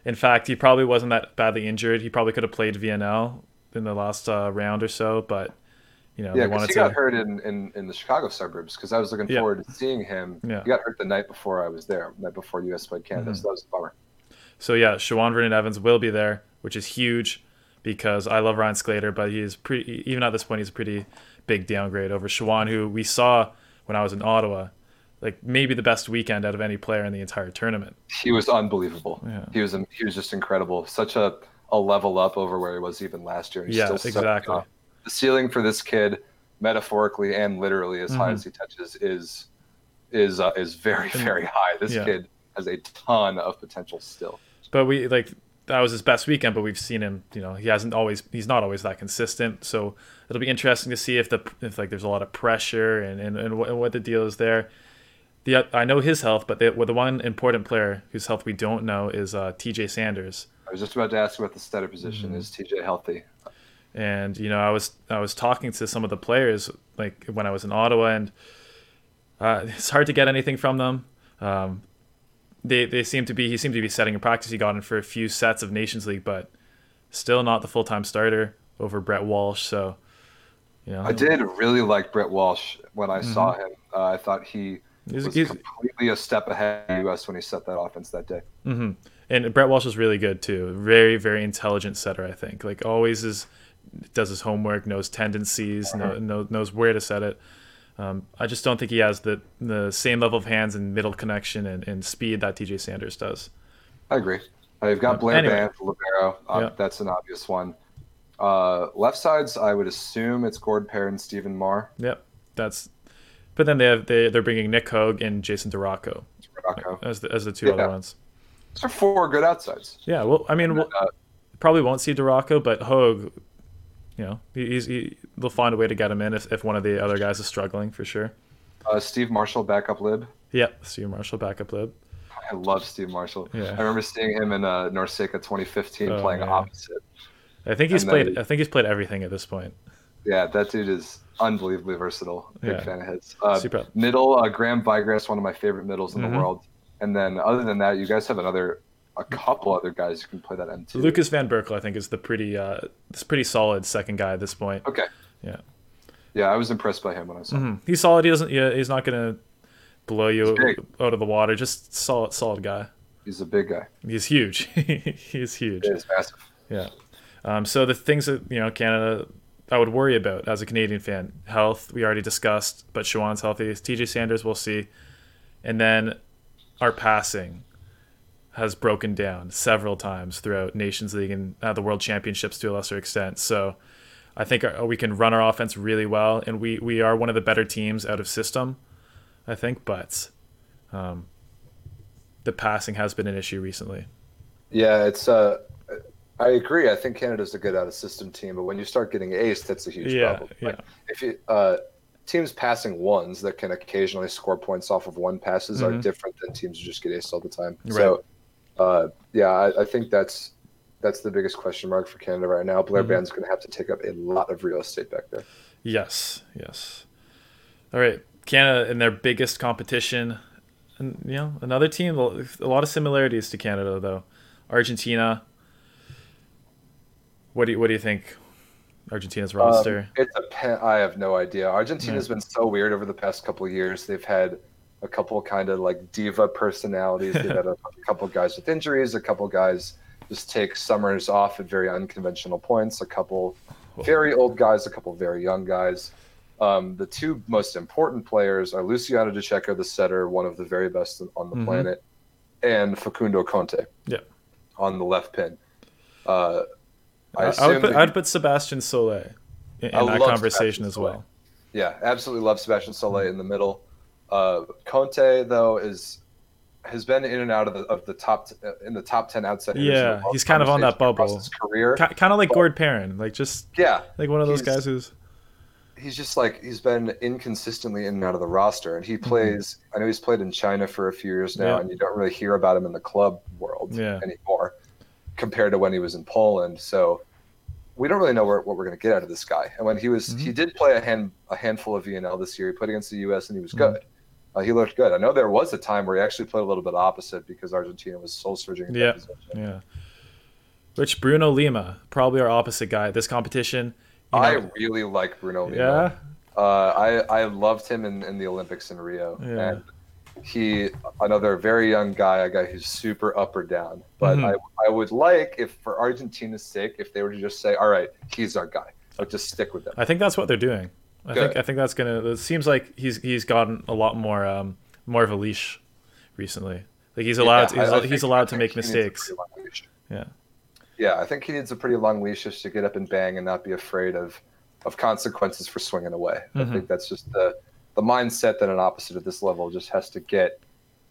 In fact, he probably wasn't that badly injured. He probably could have played VNL in the last uh, round or so, but you know Yeah, because he to. got hurt in, in, in the Chicago suburbs. Because I was looking Yeah. forward to seeing him. Yeah. He got hurt the night before I was there, the night before U.S. played Canada. Mhm. So that was a bummer. So yeah, Sharone Vernon Evans will be there, which is huge because I love Ryan Sclater, but he's pretty even at this point he's a pretty big downgrade over Sharone, who we saw when I was in Ottawa, like maybe the best weekend out of any player in the entire tournament. He was unbelievable. Yeah. He was he was just incredible. Such a, a level up over where he was even last year. He's so exactly. young. The ceiling for this kid, metaphorically and literally, as high Mhm. as he touches, is is uh, is very very high. This Yeah. kid has a ton of potential still. But we like that was his best weekend, but we've seen him. You know, he hasn't always. He's not always that consistent. So it'll be interesting to see if the if like there's a lot of pressure and and, and what, what the deal is there. The I know his health, but the, well, the one important player whose health we don't know is uh, T.J. Sanders. I was just about to ask about the starter position. Mhm. Is TJ healthy? And you know, I was I was talking to some of the players like when I was in Ottawa, and uh, it's hard to get anything from them. Um, they they seem to be he seemed to be setting a practice. He got in for a few sets of Nations League, but still not the full time starter over Brett Walsh. So you know, I did really like Brett Walsh when I saw him. Uh, I thought he He's, was he's, completely a step ahead of the U.S. when he set that offense that day. hmm And Brett Walsh was really good too. Very, very intelligent setter. I think. Like always is does his homework, knows tendencies, know, know, knows where to set it. Um, I just don't think he has the the same level of hands and middle connection and, and speed that TJ Sanders does. I agree. Uh, you've got Blair anyway. Bann, Libero. Uh, Yeah. That's an obvious one. Uh, left sides, I would assume it's Gord Perrin and Stephen Maar. Yep, that's. But then they have they they're bringing Nick Hoag and Jason DeRocco as the as the two Yeah. other ones. Those are four good outsides. Yeah, well, I mean, we'll, Uh, probably won't see DeRocco, but Hoag, you know, he, he's he, they'll find a way to get him in if, if one of the other guys is struggling for sure. uh, Steve Marshall, backup lib. Yeah, Steve Marshall backup lib. I love Steve Marshall. Yeah. I remember seeing him in uh, NORCECA 2015 Oh, playing man. opposite. I think he's And played. I think he's played everything at this point. Yeah, that dude is unbelievably versatile. Big Yeah. fan of his. Uh, Super. Middle, uh, Graham Vigrass, one of my favorite middles in Mhm. the world. And then other than that, you guys have another, a couple other guys who can play that M2. Lucas Van Berkel, I think, is the pretty, uh, this pretty solid second guy at this point. Okay. Yeah. Yeah, I was impressed by him when I saw him. Mhm. He's solid. He doesn't. Yeah, he's not gonna blow you out of the water. Just solid, solid guy. He's a big guy. He's huge. [laughs] he's huge. He is massive. Yeah. Um, so the things that you know Canada, I would worry about as a Canadian fan, health we already discussed, but Sharone's healthy. T.J. Sanders we'll see, and then our passing has broken down several times throughout Nations League and uh, the World Championships to a lesser extent. So I think our, we can run our offense really well, and we we are one of the better teams out of system, I think, but. Um, the passing has been an issue recently. Yeah, it's. Uh, I agree. I think Canada's a good out of system team, but when you start getting ace, that's a huge Yeah, problem. yeah. Like, if you uh, teams passing ones that can occasionally score points off of one passes are Mhm. different than teams who just get ace all the time. Right. So, uh, yeah, I, I think that's that's the biggest question mark for Canada right now. Blair Mhm. Bann's going to have to take up a lot of real estate back there. Yes, yes. All right, Canada in their biggest competition, and you know another team. A lot of similarities to Canada though. Argentina. What do you What do you think? Argentina's roster. Um, it's a pen, I have no idea. Argentina's yeah. been so weird over the past couple of years. They've had a couple kind of like diva personalities. They've had a, a couple guys with injuries, a couple guys just take summers off at very unconventional points, a couple very old guys, a couple very young guys. Um, the two most important players are Luciano De the setter, one of the very best on the mm-hmm. planet, and Facundo Conte. Yeah. On the left pin. Uh, I, I, would put, I'd put Sebastian Solé in, in that conversation as well. Yeah, absolutely love Sebastian Solé mm-hmm. in the middle. Uh, Conte though is has been in and out of the of the top t- in the top ten outside. Yeah, he's kind of on that bubble. His career, K- kind of like but, Gord Perrin, like just yeah, like one of those guys who's he's just like he's been inconsistently in and out of the roster, and he mm-hmm. plays. Mm-hmm. I know he's played in China for a few years now, yeah. and you don't really hear about him in the club world yeah. anymore compared to when he was in Poland. So we don't really know where, what we're going to get out of this guy. And when he was, mm-hmm. he did play a hand a handful of VNL this year. He played against the U.S. and he was mm-hmm. good. Uh, he looked good. I know there was a time where he actually played a little bit opposite because Argentina was soul surging. Yeah, yeah. Which Bruno Lima, probably our opposite guy at this competition. You know, I really like Bruno Lima. Yeah. Uh, I I loved him in, in the Olympics in Rio. Yeah. And he another very young guy, a guy who's super up or down. But mm-hmm. I, I would like if for Argentina's sake, if they were to just say, all right, he's our guy, like just stick with them. I think that's what they're doing. I think I think that's gonna. It seems like he's he's gotten a lot more um more of a leash recently. Like he's allowed yeah, to, he's, he's allowed to make mistakes. Yeah. Yeah, I think he needs a pretty long leash just to get up and bang and not be afraid of of consequences for swinging away. Mm-hmm. I think that's just the the mindset that an opposite at this level just has to get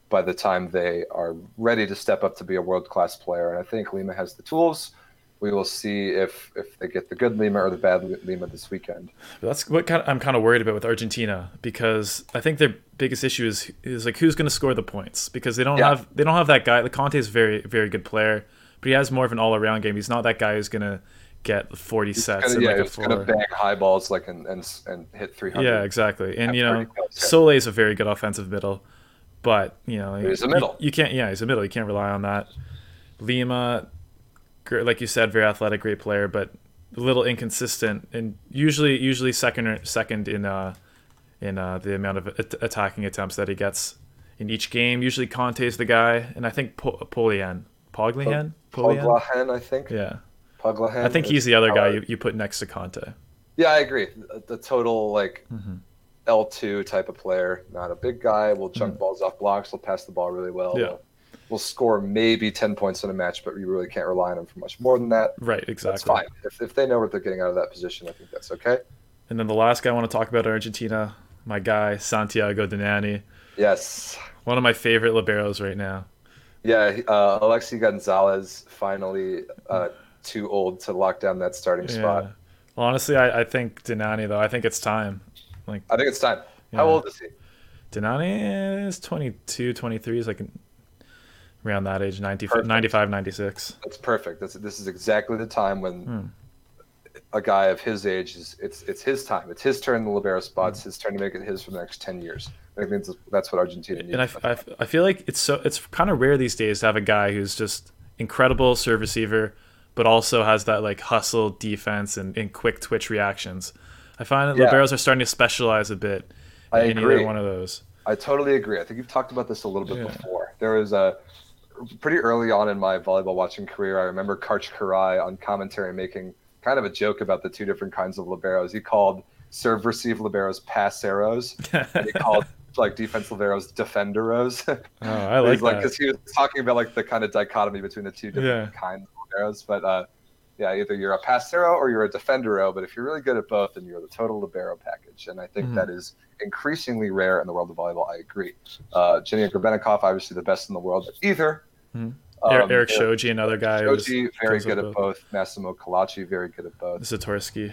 by the time they are ready to step up to be a world class player. And I think Lima has the tools. We will see if if they get the good Lima or the bad Lima this weekend. That's what kind of, I'm kind of worried about with Argentina because I think their biggest issue is is like who's going to score the points because they don't yeah. have they don't have that guy. Like Conte is very very good player, but he has more of an all around game. He's not that guy who's going to get 40 he's sets gonna, yeah, like he's gonna bang high balls like and, and, and hit 300 yeah exactly and you know Solé is a very good offensive middle but you know he's a middle you, you, can't yeah he's a middle you can't rely on that Lima like you said very athletic great player but a little inconsistent and usually usually second or second in uh in uh, the amount of attacking attempts that he gets in each game usually Conte's the guy and I think po- Polian Poglian Poglian I think yeah I think he's the other guy you, you put next to Conte. Yeah, I agree. The total like mm-hmm. L2 type of player, not a big guy, will chunk mm-hmm. balls off blocks, will pass the ball really well. Yeah. Will, will score maybe 10 points in a match, but you really can't rely on them for much more than that. Right, exactly. That's fine. If, if they know what they're getting out of that position, I think that's okay. And then the last guy I want to talk about Argentina, my guy, Santiago Danani. Yes. One of my favorite liberos right now. Yeah, uh, Alexi Gonzalez finally uh, too old to lock down that starting yeah. spot. Well, honestly, I, I think Danani though. I think it's time. Like I think it's time. Yeah. How old is he? Danani is 22, 23. He's like around that age, 90, 95, 96. That's perfect. That's this is exactly the time when hmm. a guy of his age is it's it's his time. It's his turn in the libero spots. Hmm. His turn to make it his for the next ten years. I think that's, that's what Argentina needs. And I, I, I feel like it's so it's kind of rare these days to have a guy who's just incredible serve receiver but also has that like hustle defense and, and quick twitch reactions. I find that yeah. liberos are starting to specialize a bit I in agree. either one of those. I totally agree. I think you've talked about this a little bit yeah. before. There was a pretty early on in my volleyball watching career. I remember Karch Kiraly on commentary making kind of a joke about the two different kinds of liberos. He called serve receive liberos passeros. [laughs] he called like defense liberos defenderos. Oh, [laughs] I like, like that. Because he was talking about like the kind of dichotomy between the two different yeah. kinds arrows, but uh, yeah, either you're a passero or you're a defendero. But if you're really good at both, then you're the total libero package. And I think mm-hmm. that is increasingly rare in the world of volleyball. I agree. Uh, Jenia Grebennikov, obviously the best in the world at either. Mm-hmm. Um, Eric Shoji, another guy. Shoji, very good at both. Massimo Colaci, very good at both. Zatorski.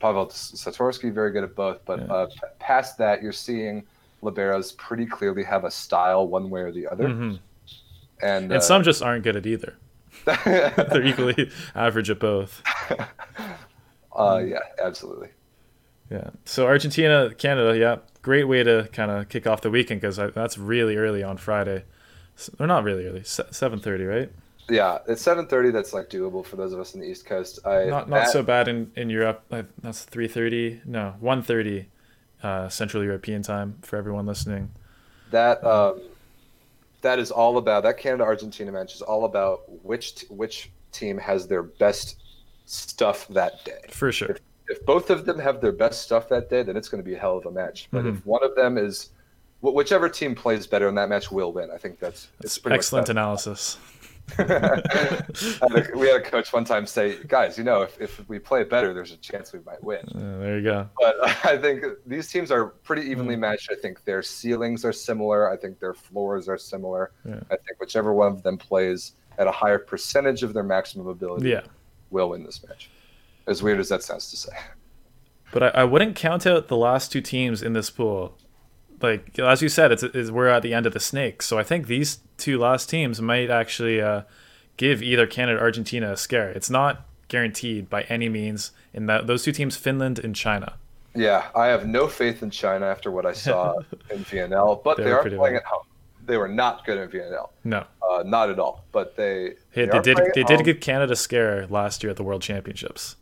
Pavel Zatorski, very good at both. But yeah. uh, past that, you're seeing liberos pretty clearly have a style one way or the other. Mm-hmm. And, and uh, some just aren't good at either. [laughs] They're equally average at both. [laughs] Uh, yeah, absolutely. Yeah. So Argentina, Canada, yeah, great way to kind of kick off the weekend because that's really early on Friday. Or not really early, seven thirty, right? Yeah, it's seven thirty. That's like doable for those of us in the East Coast. I, not not that, so bad in in Europe. That's three thirty. No, one thirty, uh, Central European time for everyone listening. That um, that is all about that Canada Argentina match is all about which t- which team has their best stuff that day. For sure. If, if, both of them have their best stuff that day, then it's going to be a hell of a match. But mm-hmm. if one of them is, whichever team plays better in that match will win. I think that's, that's excellent analysis. [laughs] we had a coach one time say, "Guys, you know, if, if we play better, there's a chance we might win." Uh, there you go. But [laughs] I think these teams are pretty evenly mm. matched. I think their ceilings are similar. I think their floors are similar. Yeah. I think whichever one of them plays at a higher percentage of their maximum ability, yeah. will win this match. As weird as that sounds to say. But I, I wouldn't count out the last two teams in this pool like as you said, it's, it's, we're at the end of the snake. So I think these two last teams might actually uh, give either Canada or Argentina a scare. It's not guaranteed by any means in that those two teams, Finland and China. Yeah, I have no faith in China after what I saw [laughs] in VNL, but they, they are playing well. at home. They were not good in VNL. No, uh, not at all. But they hey, they, they did they did give Canada a scare last year at the World Championships.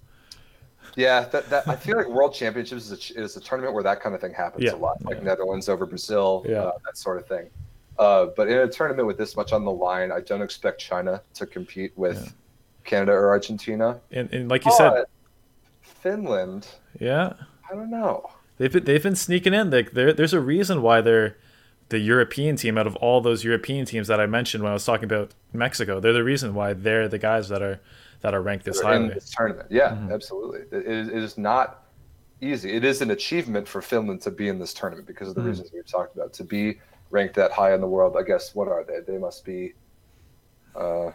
Yeah, that, that I feel like World Championships is a, is a tournament where that kind of thing happens yeah. a lot, like yeah. Netherlands over Brazil, yeah. Uh, that sort of thing. Uh, but in a tournament with this much on the line, I don't expect China to compete with yeah. Canada or Argentina. And, and like you but said, Finland. Yeah. I don't know. They've been, they've been sneaking in. Like there's a reason why they're the European team out of all those European teams that I mentioned when I was talking about Mexico. They're the reason why they're the guys that are that are ranked this high in this tournament. Yeah, mm-hmm. absolutely. It is, it is, not easy. It is an achievement for Finland to be in this tournament because of the mm-hmm. reasons we've talked about. To be ranked that high in the world, I guess. What are they? They must be. Uh, I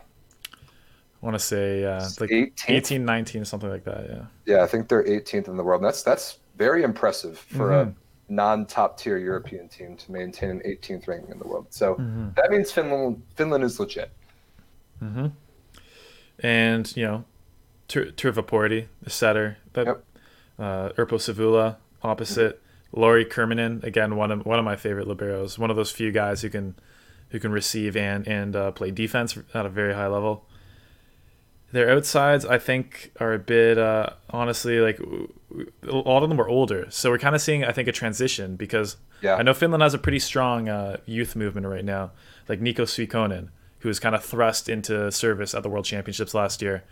want to say uh, like 18th? 18, 19, something like that. Yeah. Yeah, I think they're 18th in the world. And that's that's very impressive for mm-hmm. a non-top tier European team to maintain an 18th ranking in the world. So mm-hmm. that means Finland Finland is legit. Mm-hmm and you know, Tervaportti, the setter, but yep. uh, Urpo Sivula opposite. Lauri Kerminen, again one of one of my favorite liberos, one of those few guys who can who can receive and and uh, play defense at a very high level. Their outsides, I think, are a bit uh, honestly like a lot of them are older, so we're kind of seeing I think a transition because yeah. I know Finland has a pretty strong uh, youth movement right now, like Niko Suihkonen who was kind of thrust into service at the World Championships last year,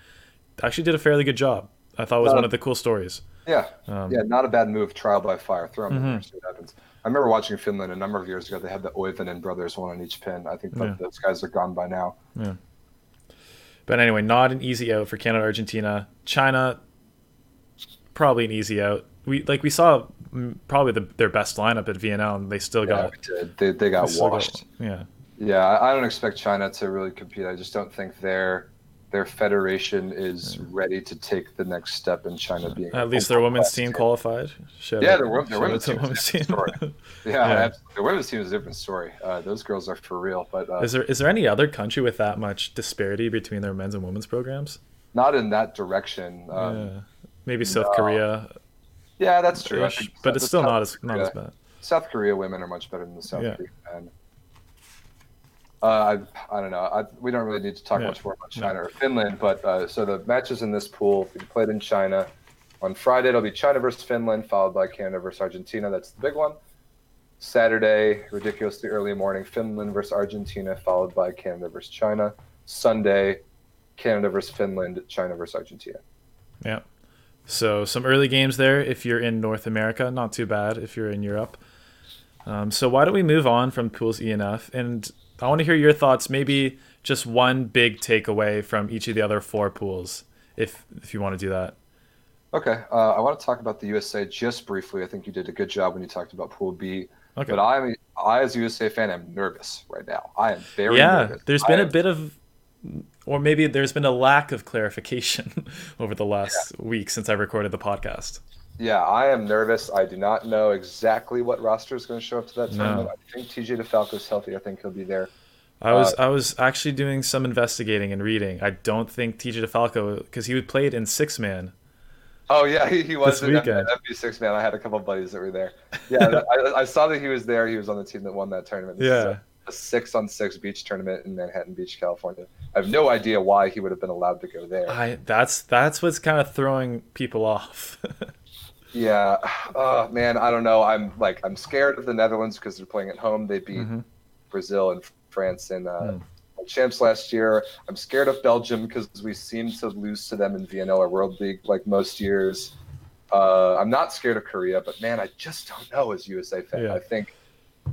actually did a fairly good job. I thought it was one of the cool stories. Yeah, um, yeah, not a bad move. Trial by fire. Throw them mm-hmm. in there, see what happens. I remember watching Finland a number of years ago. They had the Oivonen brothers, one on each pin. I think yeah. those guys are gone by now. Yeah. But anyway, not an easy out for Canada, Argentina, China. Probably an easy out. We like we saw probably the, their best lineup at VNL, and they still yeah, got they, they got they washed. Got, yeah, yeah, I don't expect China to really compete. I just don't think their their federation is ready to take the next step in China being. At least their women's team qualified. Shout yeah, their, their women's team. Women's team. [laughs] yeah, yeah. their women's team is a different story. Uh, those girls are for real. But uh, is there is there any other country with that much disparity between their men's and women's programs? Not in that direction. Um, yeah. Maybe South no. Korea. Yeah, that's true. But it's still South not as Korea, not as bad. South Korea women are much better than the South yeah. Korean men. Uh, I, I don't know. I, we don't really need to talk yeah. much more about China or Finland, but uh, so the matches in this pool we played in China. On Friday, it'll be China versus Finland, followed by Canada versus Argentina. That's the big one. Saturday, ridiculously early morning, Finland versus Argentina, followed by Canada versus China. Sunday, Canada versus Finland, China versus Argentina. Yeah. So some early games there if you're in North America. Not too bad if you're in Europe. Um, so why don't we move on from pools E and F and I want to hear your thoughts. Maybe just one big takeaway from each of the other four pools, if if you want to do that. Okay, uh, I want to talk about the USA just briefly. I think you did a good job when you talked about Pool B. Okay. But I, I as a USA fan, am nervous right now. I am very yeah. Nervous. There's been I a am... bit of, or maybe there's been a lack of clarification [laughs] over the last yeah. week since I recorded the podcast. Yeah, I am nervous. I do not know exactly what roster is going to show up to that tournament. No. I think TJ DeFalco is healthy. I think he'll be there. I was uh, I was actually doing some investigating and reading. I don't think TJ DeFalco because he played in six man Oh yeah, [laughs] he, he was This weekend. MB6 man. I had a couple buddies that were there. [laughs] Yeah, I, I saw that he was there. He was on the team that won that tournament. This is Yeah. a, a six on six beach tournament in Manhattan Beach, California. I have no idea why he would have been allowed to go there. I that's that's what's kind of throwing people off. [laughs] Yeah, oh [sighs] man, I don't know. I'm like I'm scared of the Netherlands because they're playing at home. They beat Mhm. Brazil and France in uh, Mm. champs last year. I'm scared of Belgium because we seem to lose to them in VNL or World League like most years. Uh, I'm not scared of Korea, but man, I just don't know as USA fan. Yeah. I think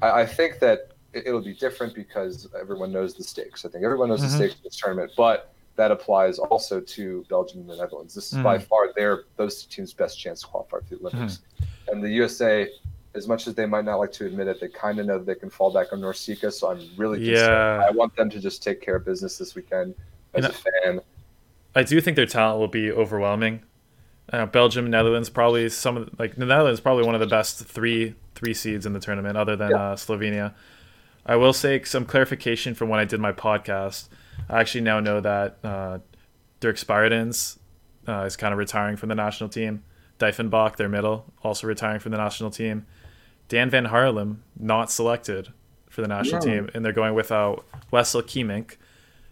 I, I think that it- it'll be different because everyone knows the stakes. I think everyone knows Mhm. the stakes of this tournament, but that applies also to Belgium and the Netherlands. This is by Mhm. far their those two teams' best chance to qualify for the Olympics. And the USA, as much as they might not like to admit it, they kind of know that they can fall back on NORCECA. So I'm really concerned. Yeah. I want them to just take care of business this weekend as You a fan. I do think their talent will be overwhelming. Uh, Belgium, Netherlands, probably some of the, like the Netherlands, probably one of the best three three seeds in the tournament, other than Yeah. uh, Slovenia. I will say some clarification from when I did my podcast. I actually now know that uh, Dirk Sparidans uh, is kind of retiring from the national team. Diefenbach, their middle, also retiring from the national team. Dan Van Haarlem not selected for the national Yeah. team, and they're going without Wessel Keemink,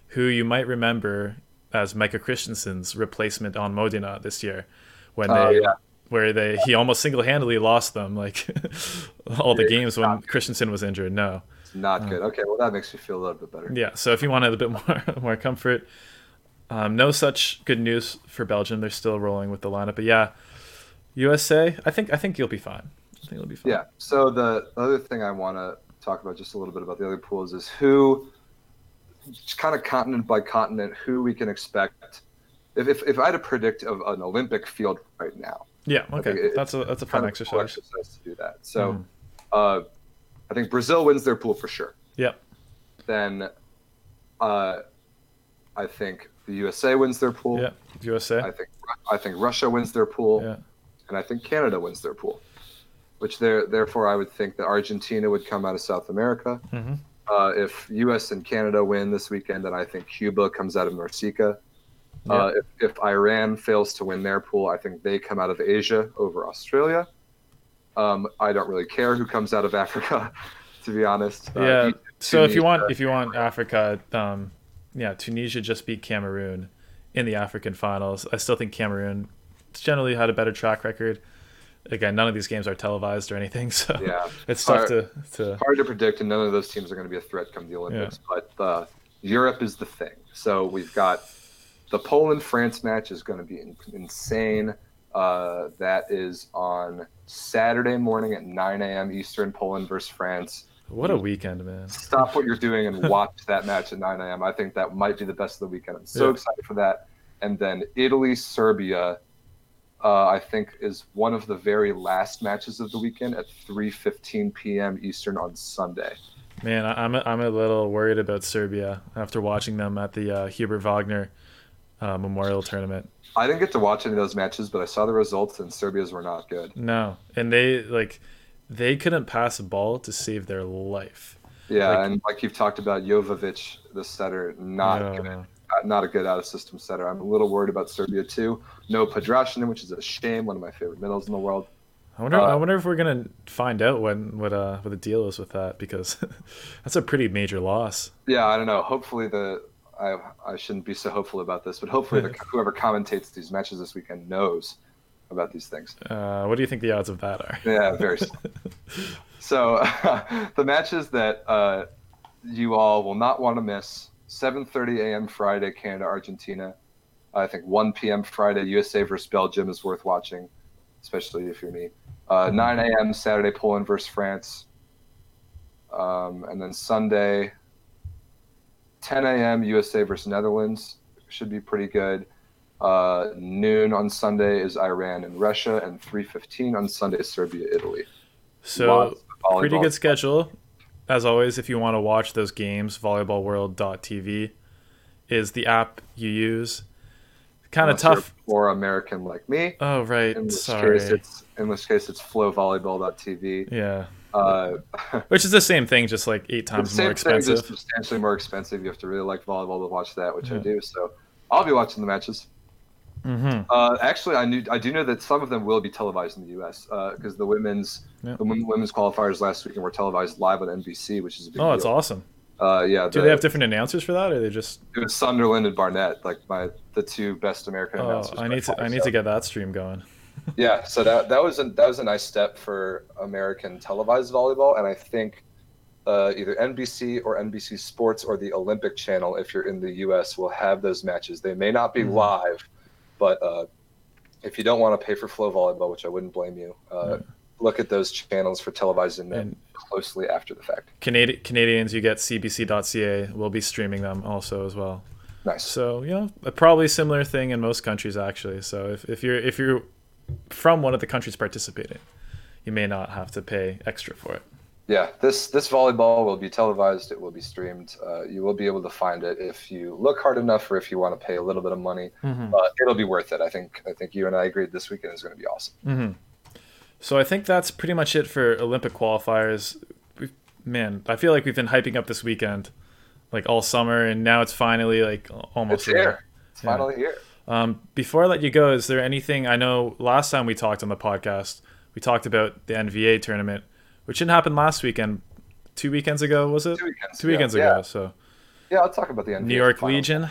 who you might remember as Micah Christensen's replacement on Modena this year, when Oh, they yeah. where they he almost single handedly lost them like [laughs] all the games when Christensen was injured. No, Not good. Okay, well that makes me feel a little bit better. yeah. So if you wanted a bit [laughs] more more comfort, um, no such good news for Belgium. They're still rolling with the lineup, but yeah, USA. I think I think you'll be fine. I think you'll be fine. Yeah. So the other thing I want to talk about just a little bit about the other pools is who, just kind of continent by continent, who we can expect. If, if, if I had to predict of an Olympic field right now, Yeah. Okay. it- That's a that's a fun exercise. exercise to do that. So, Mhm. uh, I think Brazil wins their pool for sure. Yep. Then, uh, I think the USA wins their pool. Yeah. USA. I think I think Russia wins their pool. Yeah. and I think Canada wins their pool. Which there, therefore, I would think that Argentina would come out of South America. hmm Uh, if U.S. and Canada win this weekend, then I think Cuba comes out of NORCECA. Uh, if, if Iran fails to win their pool, I think they come out of Asia over Australia. Um, I don't really care who comes out of Africa, [laughs] to be honest. Uh, Yeah. So if you want if you want Africa, um, yeah, Tunisia just beat Cameroon in the African finals. I still think Cameroon generally had a better track record. Again, none of these games are televised or anything, [laughs] so yeah, it's tough Hard- to, to hard to predict, and none of those teams are going to be a threat come the Olympics. But uh, Europe is the thing. So we've got the Poland France match is going to be in- insane. Uh, that is on Saturday morning at 9 a.m. Eastern, Poland versus France. what a weekend, man. Stop what you're doing and watch that match at 9 a.m. I think that might be the best of the weekend. I'm so Yeah. excited for that. And then Italy, Serbia, uh, I think is one of the very last matches of the weekend at 3:15 p.m. Eastern on Sunday. Man, I'm a, I'm a little worried about Serbia after watching them at the uh, Hubert Wagner uh, Memorial Tournament. I didn't get to watch any of those matches, but I saw the results, and Serbia's were not good. No, and they like they couldn't pass a ball to save their life. Yeah, Like- and like you've talked about, Jovovic, the setter, not No, good, no. not a good out of system setter. I'm a little worried about Serbia too. No Podrascanin, which is a shame. One of my favorite middles in the world. I wonder. Uh, I wonder if we're gonna find out when what uh what the deal is with that because [laughs] that's a pretty major loss. Yeah, I don't know. Hopefully the I I shouldn't be so hopeful about this, but hopefully the, [laughs] whoever commentates these matches this weekend knows about these things. Uh, what do you think the odds of that are? Yeah, very. [laughs] so [laughs] the matches that uh, you all will not want to miss: 7:30 a.m. Friday, Canada Argentina. I think 1 p.m. Friday, USA versus Belgium is worth watching, especially if you're me. Uh, 9 a.m. Saturday, Poland versus France. Um, and then Sunday, 10 a.m. USA versus Netherlands should be pretty good. Uh, noon on Sunday is Iran and Russia, and 3:15 on Sunday is Serbia, Italy. So pretty good schedule. As always, if you want to watch those games, volleyballworld.tv is the app you use. Kind of tough. for American like me. Oh right, In which sorry. case, it's in which case it's flowvolleyball.tv. yeah, Uh, which is the same thing, just like eight times more thing, expensive. just substantially more expensive. You have to really like volleyball to watch that, which I do. So I'll be watching the matches. Mm-hmm. Uh, actually, I knew I do know that some of them will be televised in the U.S. because the women's Yeah. the women's qualifiers last weekend were televised live on NBC, which is a big Oh, deal. that's awesome. Uh, yeah, Do the- they have different announcers for that, or they just? it was Sunderland and Barnett, like my the two best American Oh, announcers. I need to. I need to get that stream going. Yeah, so that that was a that was a nice step for American televised volleyball, and I think uh, either NBC or NBC Sports or the Olympic Channel, if you're in the U.S., will have those matches. They may not be Mhm. live, but uh, if you don't want to pay for Flow Volleyball, which I wouldn't blame you, uh, look at those channels for televising them And closely after the fact. Canadi- Canadians, you get CBC.ca. We'll be streaming them also as well. Nice. So you know, a probably similar thing in most countries actually. So if, if you're if you're from one of the countries participating, you may not have to pay extra for it. Yeah, this this volleyball will be televised. It will be streamed. Uh, you will be able to find it if you look hard enough, or if you want to pay a little bit of money. But it'll be worth it. I think. I think you and I agreed this weekend is going to be awesome. hmm So I think that's pretty much it for Olympic qualifiers. We've, man, I feel like we've been hyping up this weekend, like all summer, and now it's finally like almost It's here. It's Yeah. finally here. Um, before I let you go, is there anything I know? Last time we talked on the podcast, we talked about the NVA tournament, which didn't happen last weekend. Two weekends ago, was it? Two weekends. Two ago. weekends yeah. ago. So Yeah, I'll talk about the NVA New York. Legion,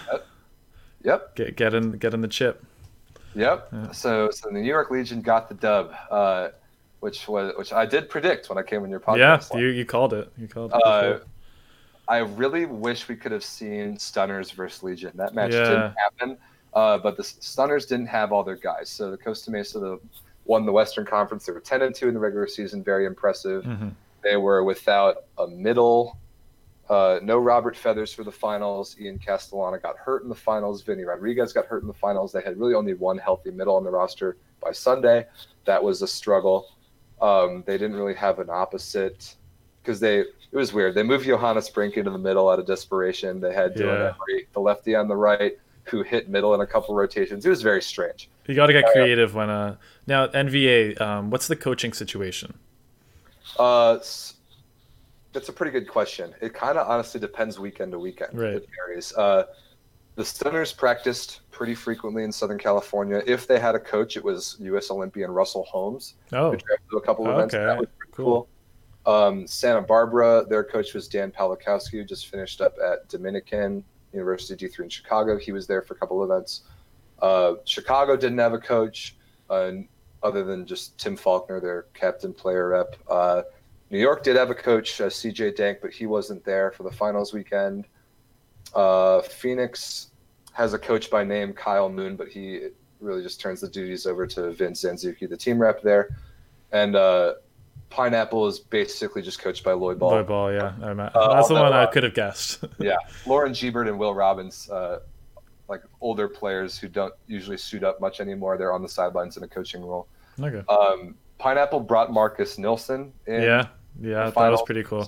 Yep. get get in get in the chip. Yep. Yeah. So, so the New York Legion got the dub, uh, which was which I did predict when I came on your podcast. yeah, you you called it. You called it. Uh. I really wish we could have seen Stunners versus Legion. That match Yeah. didn't happen, uh, but the Stunners didn't have all their guys. So the Costa Mesa the, won the Western Conference. They were ten and two in the regular season, very impressive. Mhm. They were without a middle. Uh, no Robert Feathers for the finals. Ian Castellana got hurt in the finals. Vinny Rodriguez got hurt in the finals. They had really only one healthy middle on the roster by Sunday. That was a struggle. Um, they didn't really have an opposite because they it was weird. They moved Johannes Brink into the middle out of desperation. They had Dylan Yeah. Emery, the lefty on the right, who hit middle in a couple rotations. It was very strange. You got to get Oh, creative when uh now NVA. Um, what's the coaching situation? Uh, that's a pretty good question. It kind of honestly depends weekend to weekend. Right. It varies. Uh, the Stunners practiced pretty frequently in Southern California. If they had a coach, it was U.S. Olympian Russell Holmes, Oh, who drafted a couple of events. Okay, That was pretty cool. cool. Um, Santa Barbara, their coach was Dan Palakowski, who just finished up at Dominican University D3 in Chicago. He was there for a couple of events. Uh, Chicago didn't have a coach uh, other than just Tim Faulkner, their captain player rep. Uh, New York did have a coach, uh, CJ Dank, but he wasn't there for the finals weekend. Uh, Phoenix has a coach by name Kyle Moon, but he really just turns the duties over to Vince Zanzuki, the team rep there. And uh, Pineapple is basically just coached by Lloyd Ball. Lloyd Ball. Yeah, I Uh, that's the one I uh, could have guessed. [laughs] yeah, Lauren Gebert and Will Robbins, uh, like older players who don't usually suit up much anymore. They're on the sidelines in a coaching role. okay. Um, Pineapple brought Marcus Nilsson in. Yeah, yeah, that was pretty cool.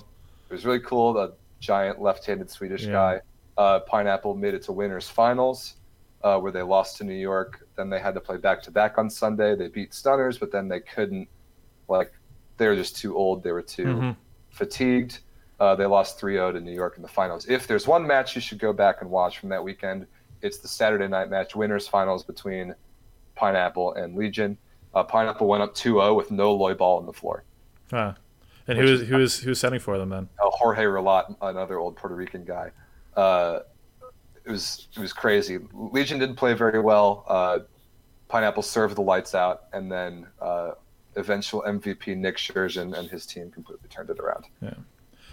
It was really cool. The giant left-handed Swedish Yeah. guy. Uh, Pineapple made it to winners finals, uh, where they lost to New York. Then they had to play back-to-back on Sunday. They beat Stunners, but then they couldn't. Like, they were just too old. They were too Mhm. fatigued. Uh, they lost 3-0 to New York in the finals. If there's one match you should go back and watch from that weekend, it's the Saturday night match, winners finals between Pineapple and Legion. Uh, Pineapple went up 2-0 with no Lloyd ball on the floor. Ah. And who is- was who was who was setting for them then? uh, Jorge Relat, another old Puerto Rican guy. Uh, it was it was crazy. Legion didn't play very well. Uh, Pineapple served the lights out, and then uh, eventual MVP Nick Scherzen and his team completely turned it around. Yeah.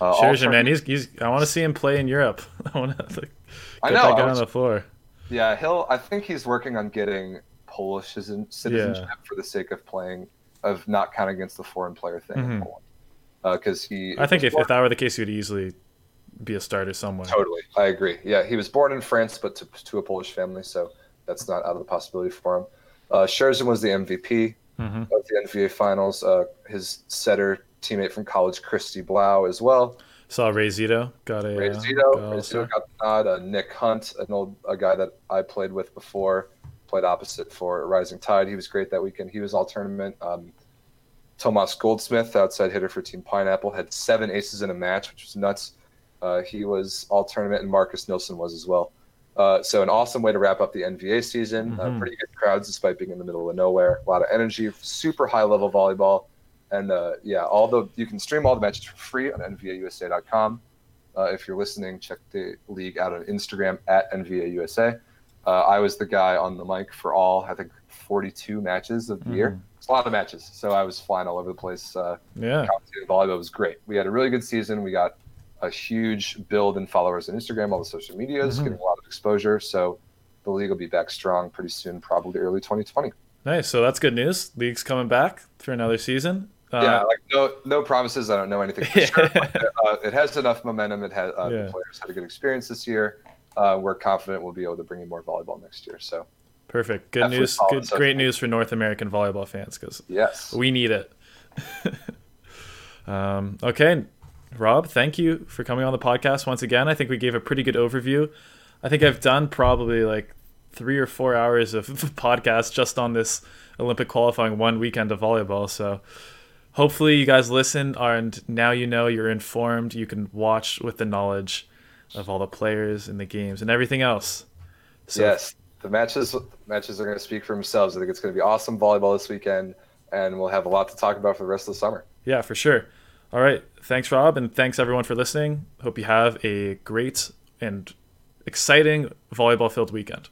Uh, Scherzer, man, he's, he's I want to see him play in Europe. [laughs] I want to like, I get know. that guy I on the floor. yeah, he'll. I think he's working on getting Polish citizen- citizenship for the sake of playing, of not counting against the foreign player thing in Mhm. Poland. Because he, I think if, born- if that were the case, he would easily be a starter somewhere. Totally, I agree. Yeah, he was born in France, but to, to a Polish family, so that's not out of the possibility for him. Uh, Scherzen was the MVP hmm of the NVA Finals. Uh, his setter teammate from college, Christy Blau, as well. Saw Ray Zito got a Ray uh, Zito, got Ray Zito got the nod. Uh, Nick Hunt, an old a guy that I played with before, played opposite for Rising Tide. He was great that weekend. He was all tournament. Um, Tomas Goldsmith, outside hitter for Team Pineapple, had seven aces in a match, which was nuts. Uh, he was all tournament, and Marcus Nilsson was as well. Uh, so an awesome way to wrap up the NVA season. Uh, Mhm. pretty good crowds despite being in the middle of nowhere. A lot of energy, super high level volleyball, and uh, yeah, all the you can stream all the matches for free on NVAUSA.com. Uh, if you're listening, check the league out on Instagram at NVAUSA. Uh, I was the guy on the mic for all I think 42 matches of the year. Mhm. It's a lot of matches, so I was flying all over the place. Uh, Yeah. volleyball was great. We had a really good season. We got a huge build in followers on Instagram, all the social medias, Mhm. getting a lot of exposure. So the league will be back strong pretty soon, probably early 2020. Nice. So that's good news. League's coming back for another season. Uh, yeah, like no no promises. I don't know anything for [laughs] sure. but, uh, it has enough momentum. It has uh, Yeah. the players had a good experience this year. Uh, we're confident we'll be able to bring in more volleyball next year. So Perfect. Good news. Good, great news for North American volleyball fans because yes, we need it. [laughs] um, okay, Rob, thank you for coming on the podcast once again. I think we gave a pretty good overview. I think I've done probably like three or four hours of [laughs] podcast just on this Olympic qualifying one weekend of volleyball. So hopefully you guys listen and now you know you're informed. You can watch with the knowledge of all the players and the games and everything else. So yes. The matches matches are going to speak for themselves. I think it's going to be awesome volleyball this weekend, and we'll have a lot to talk about for the rest of the summer. Yeah, for sure. All right. Thanks, Rob, and thanks everyone for listening. Hope you have a great and exciting volleyball filled weekend.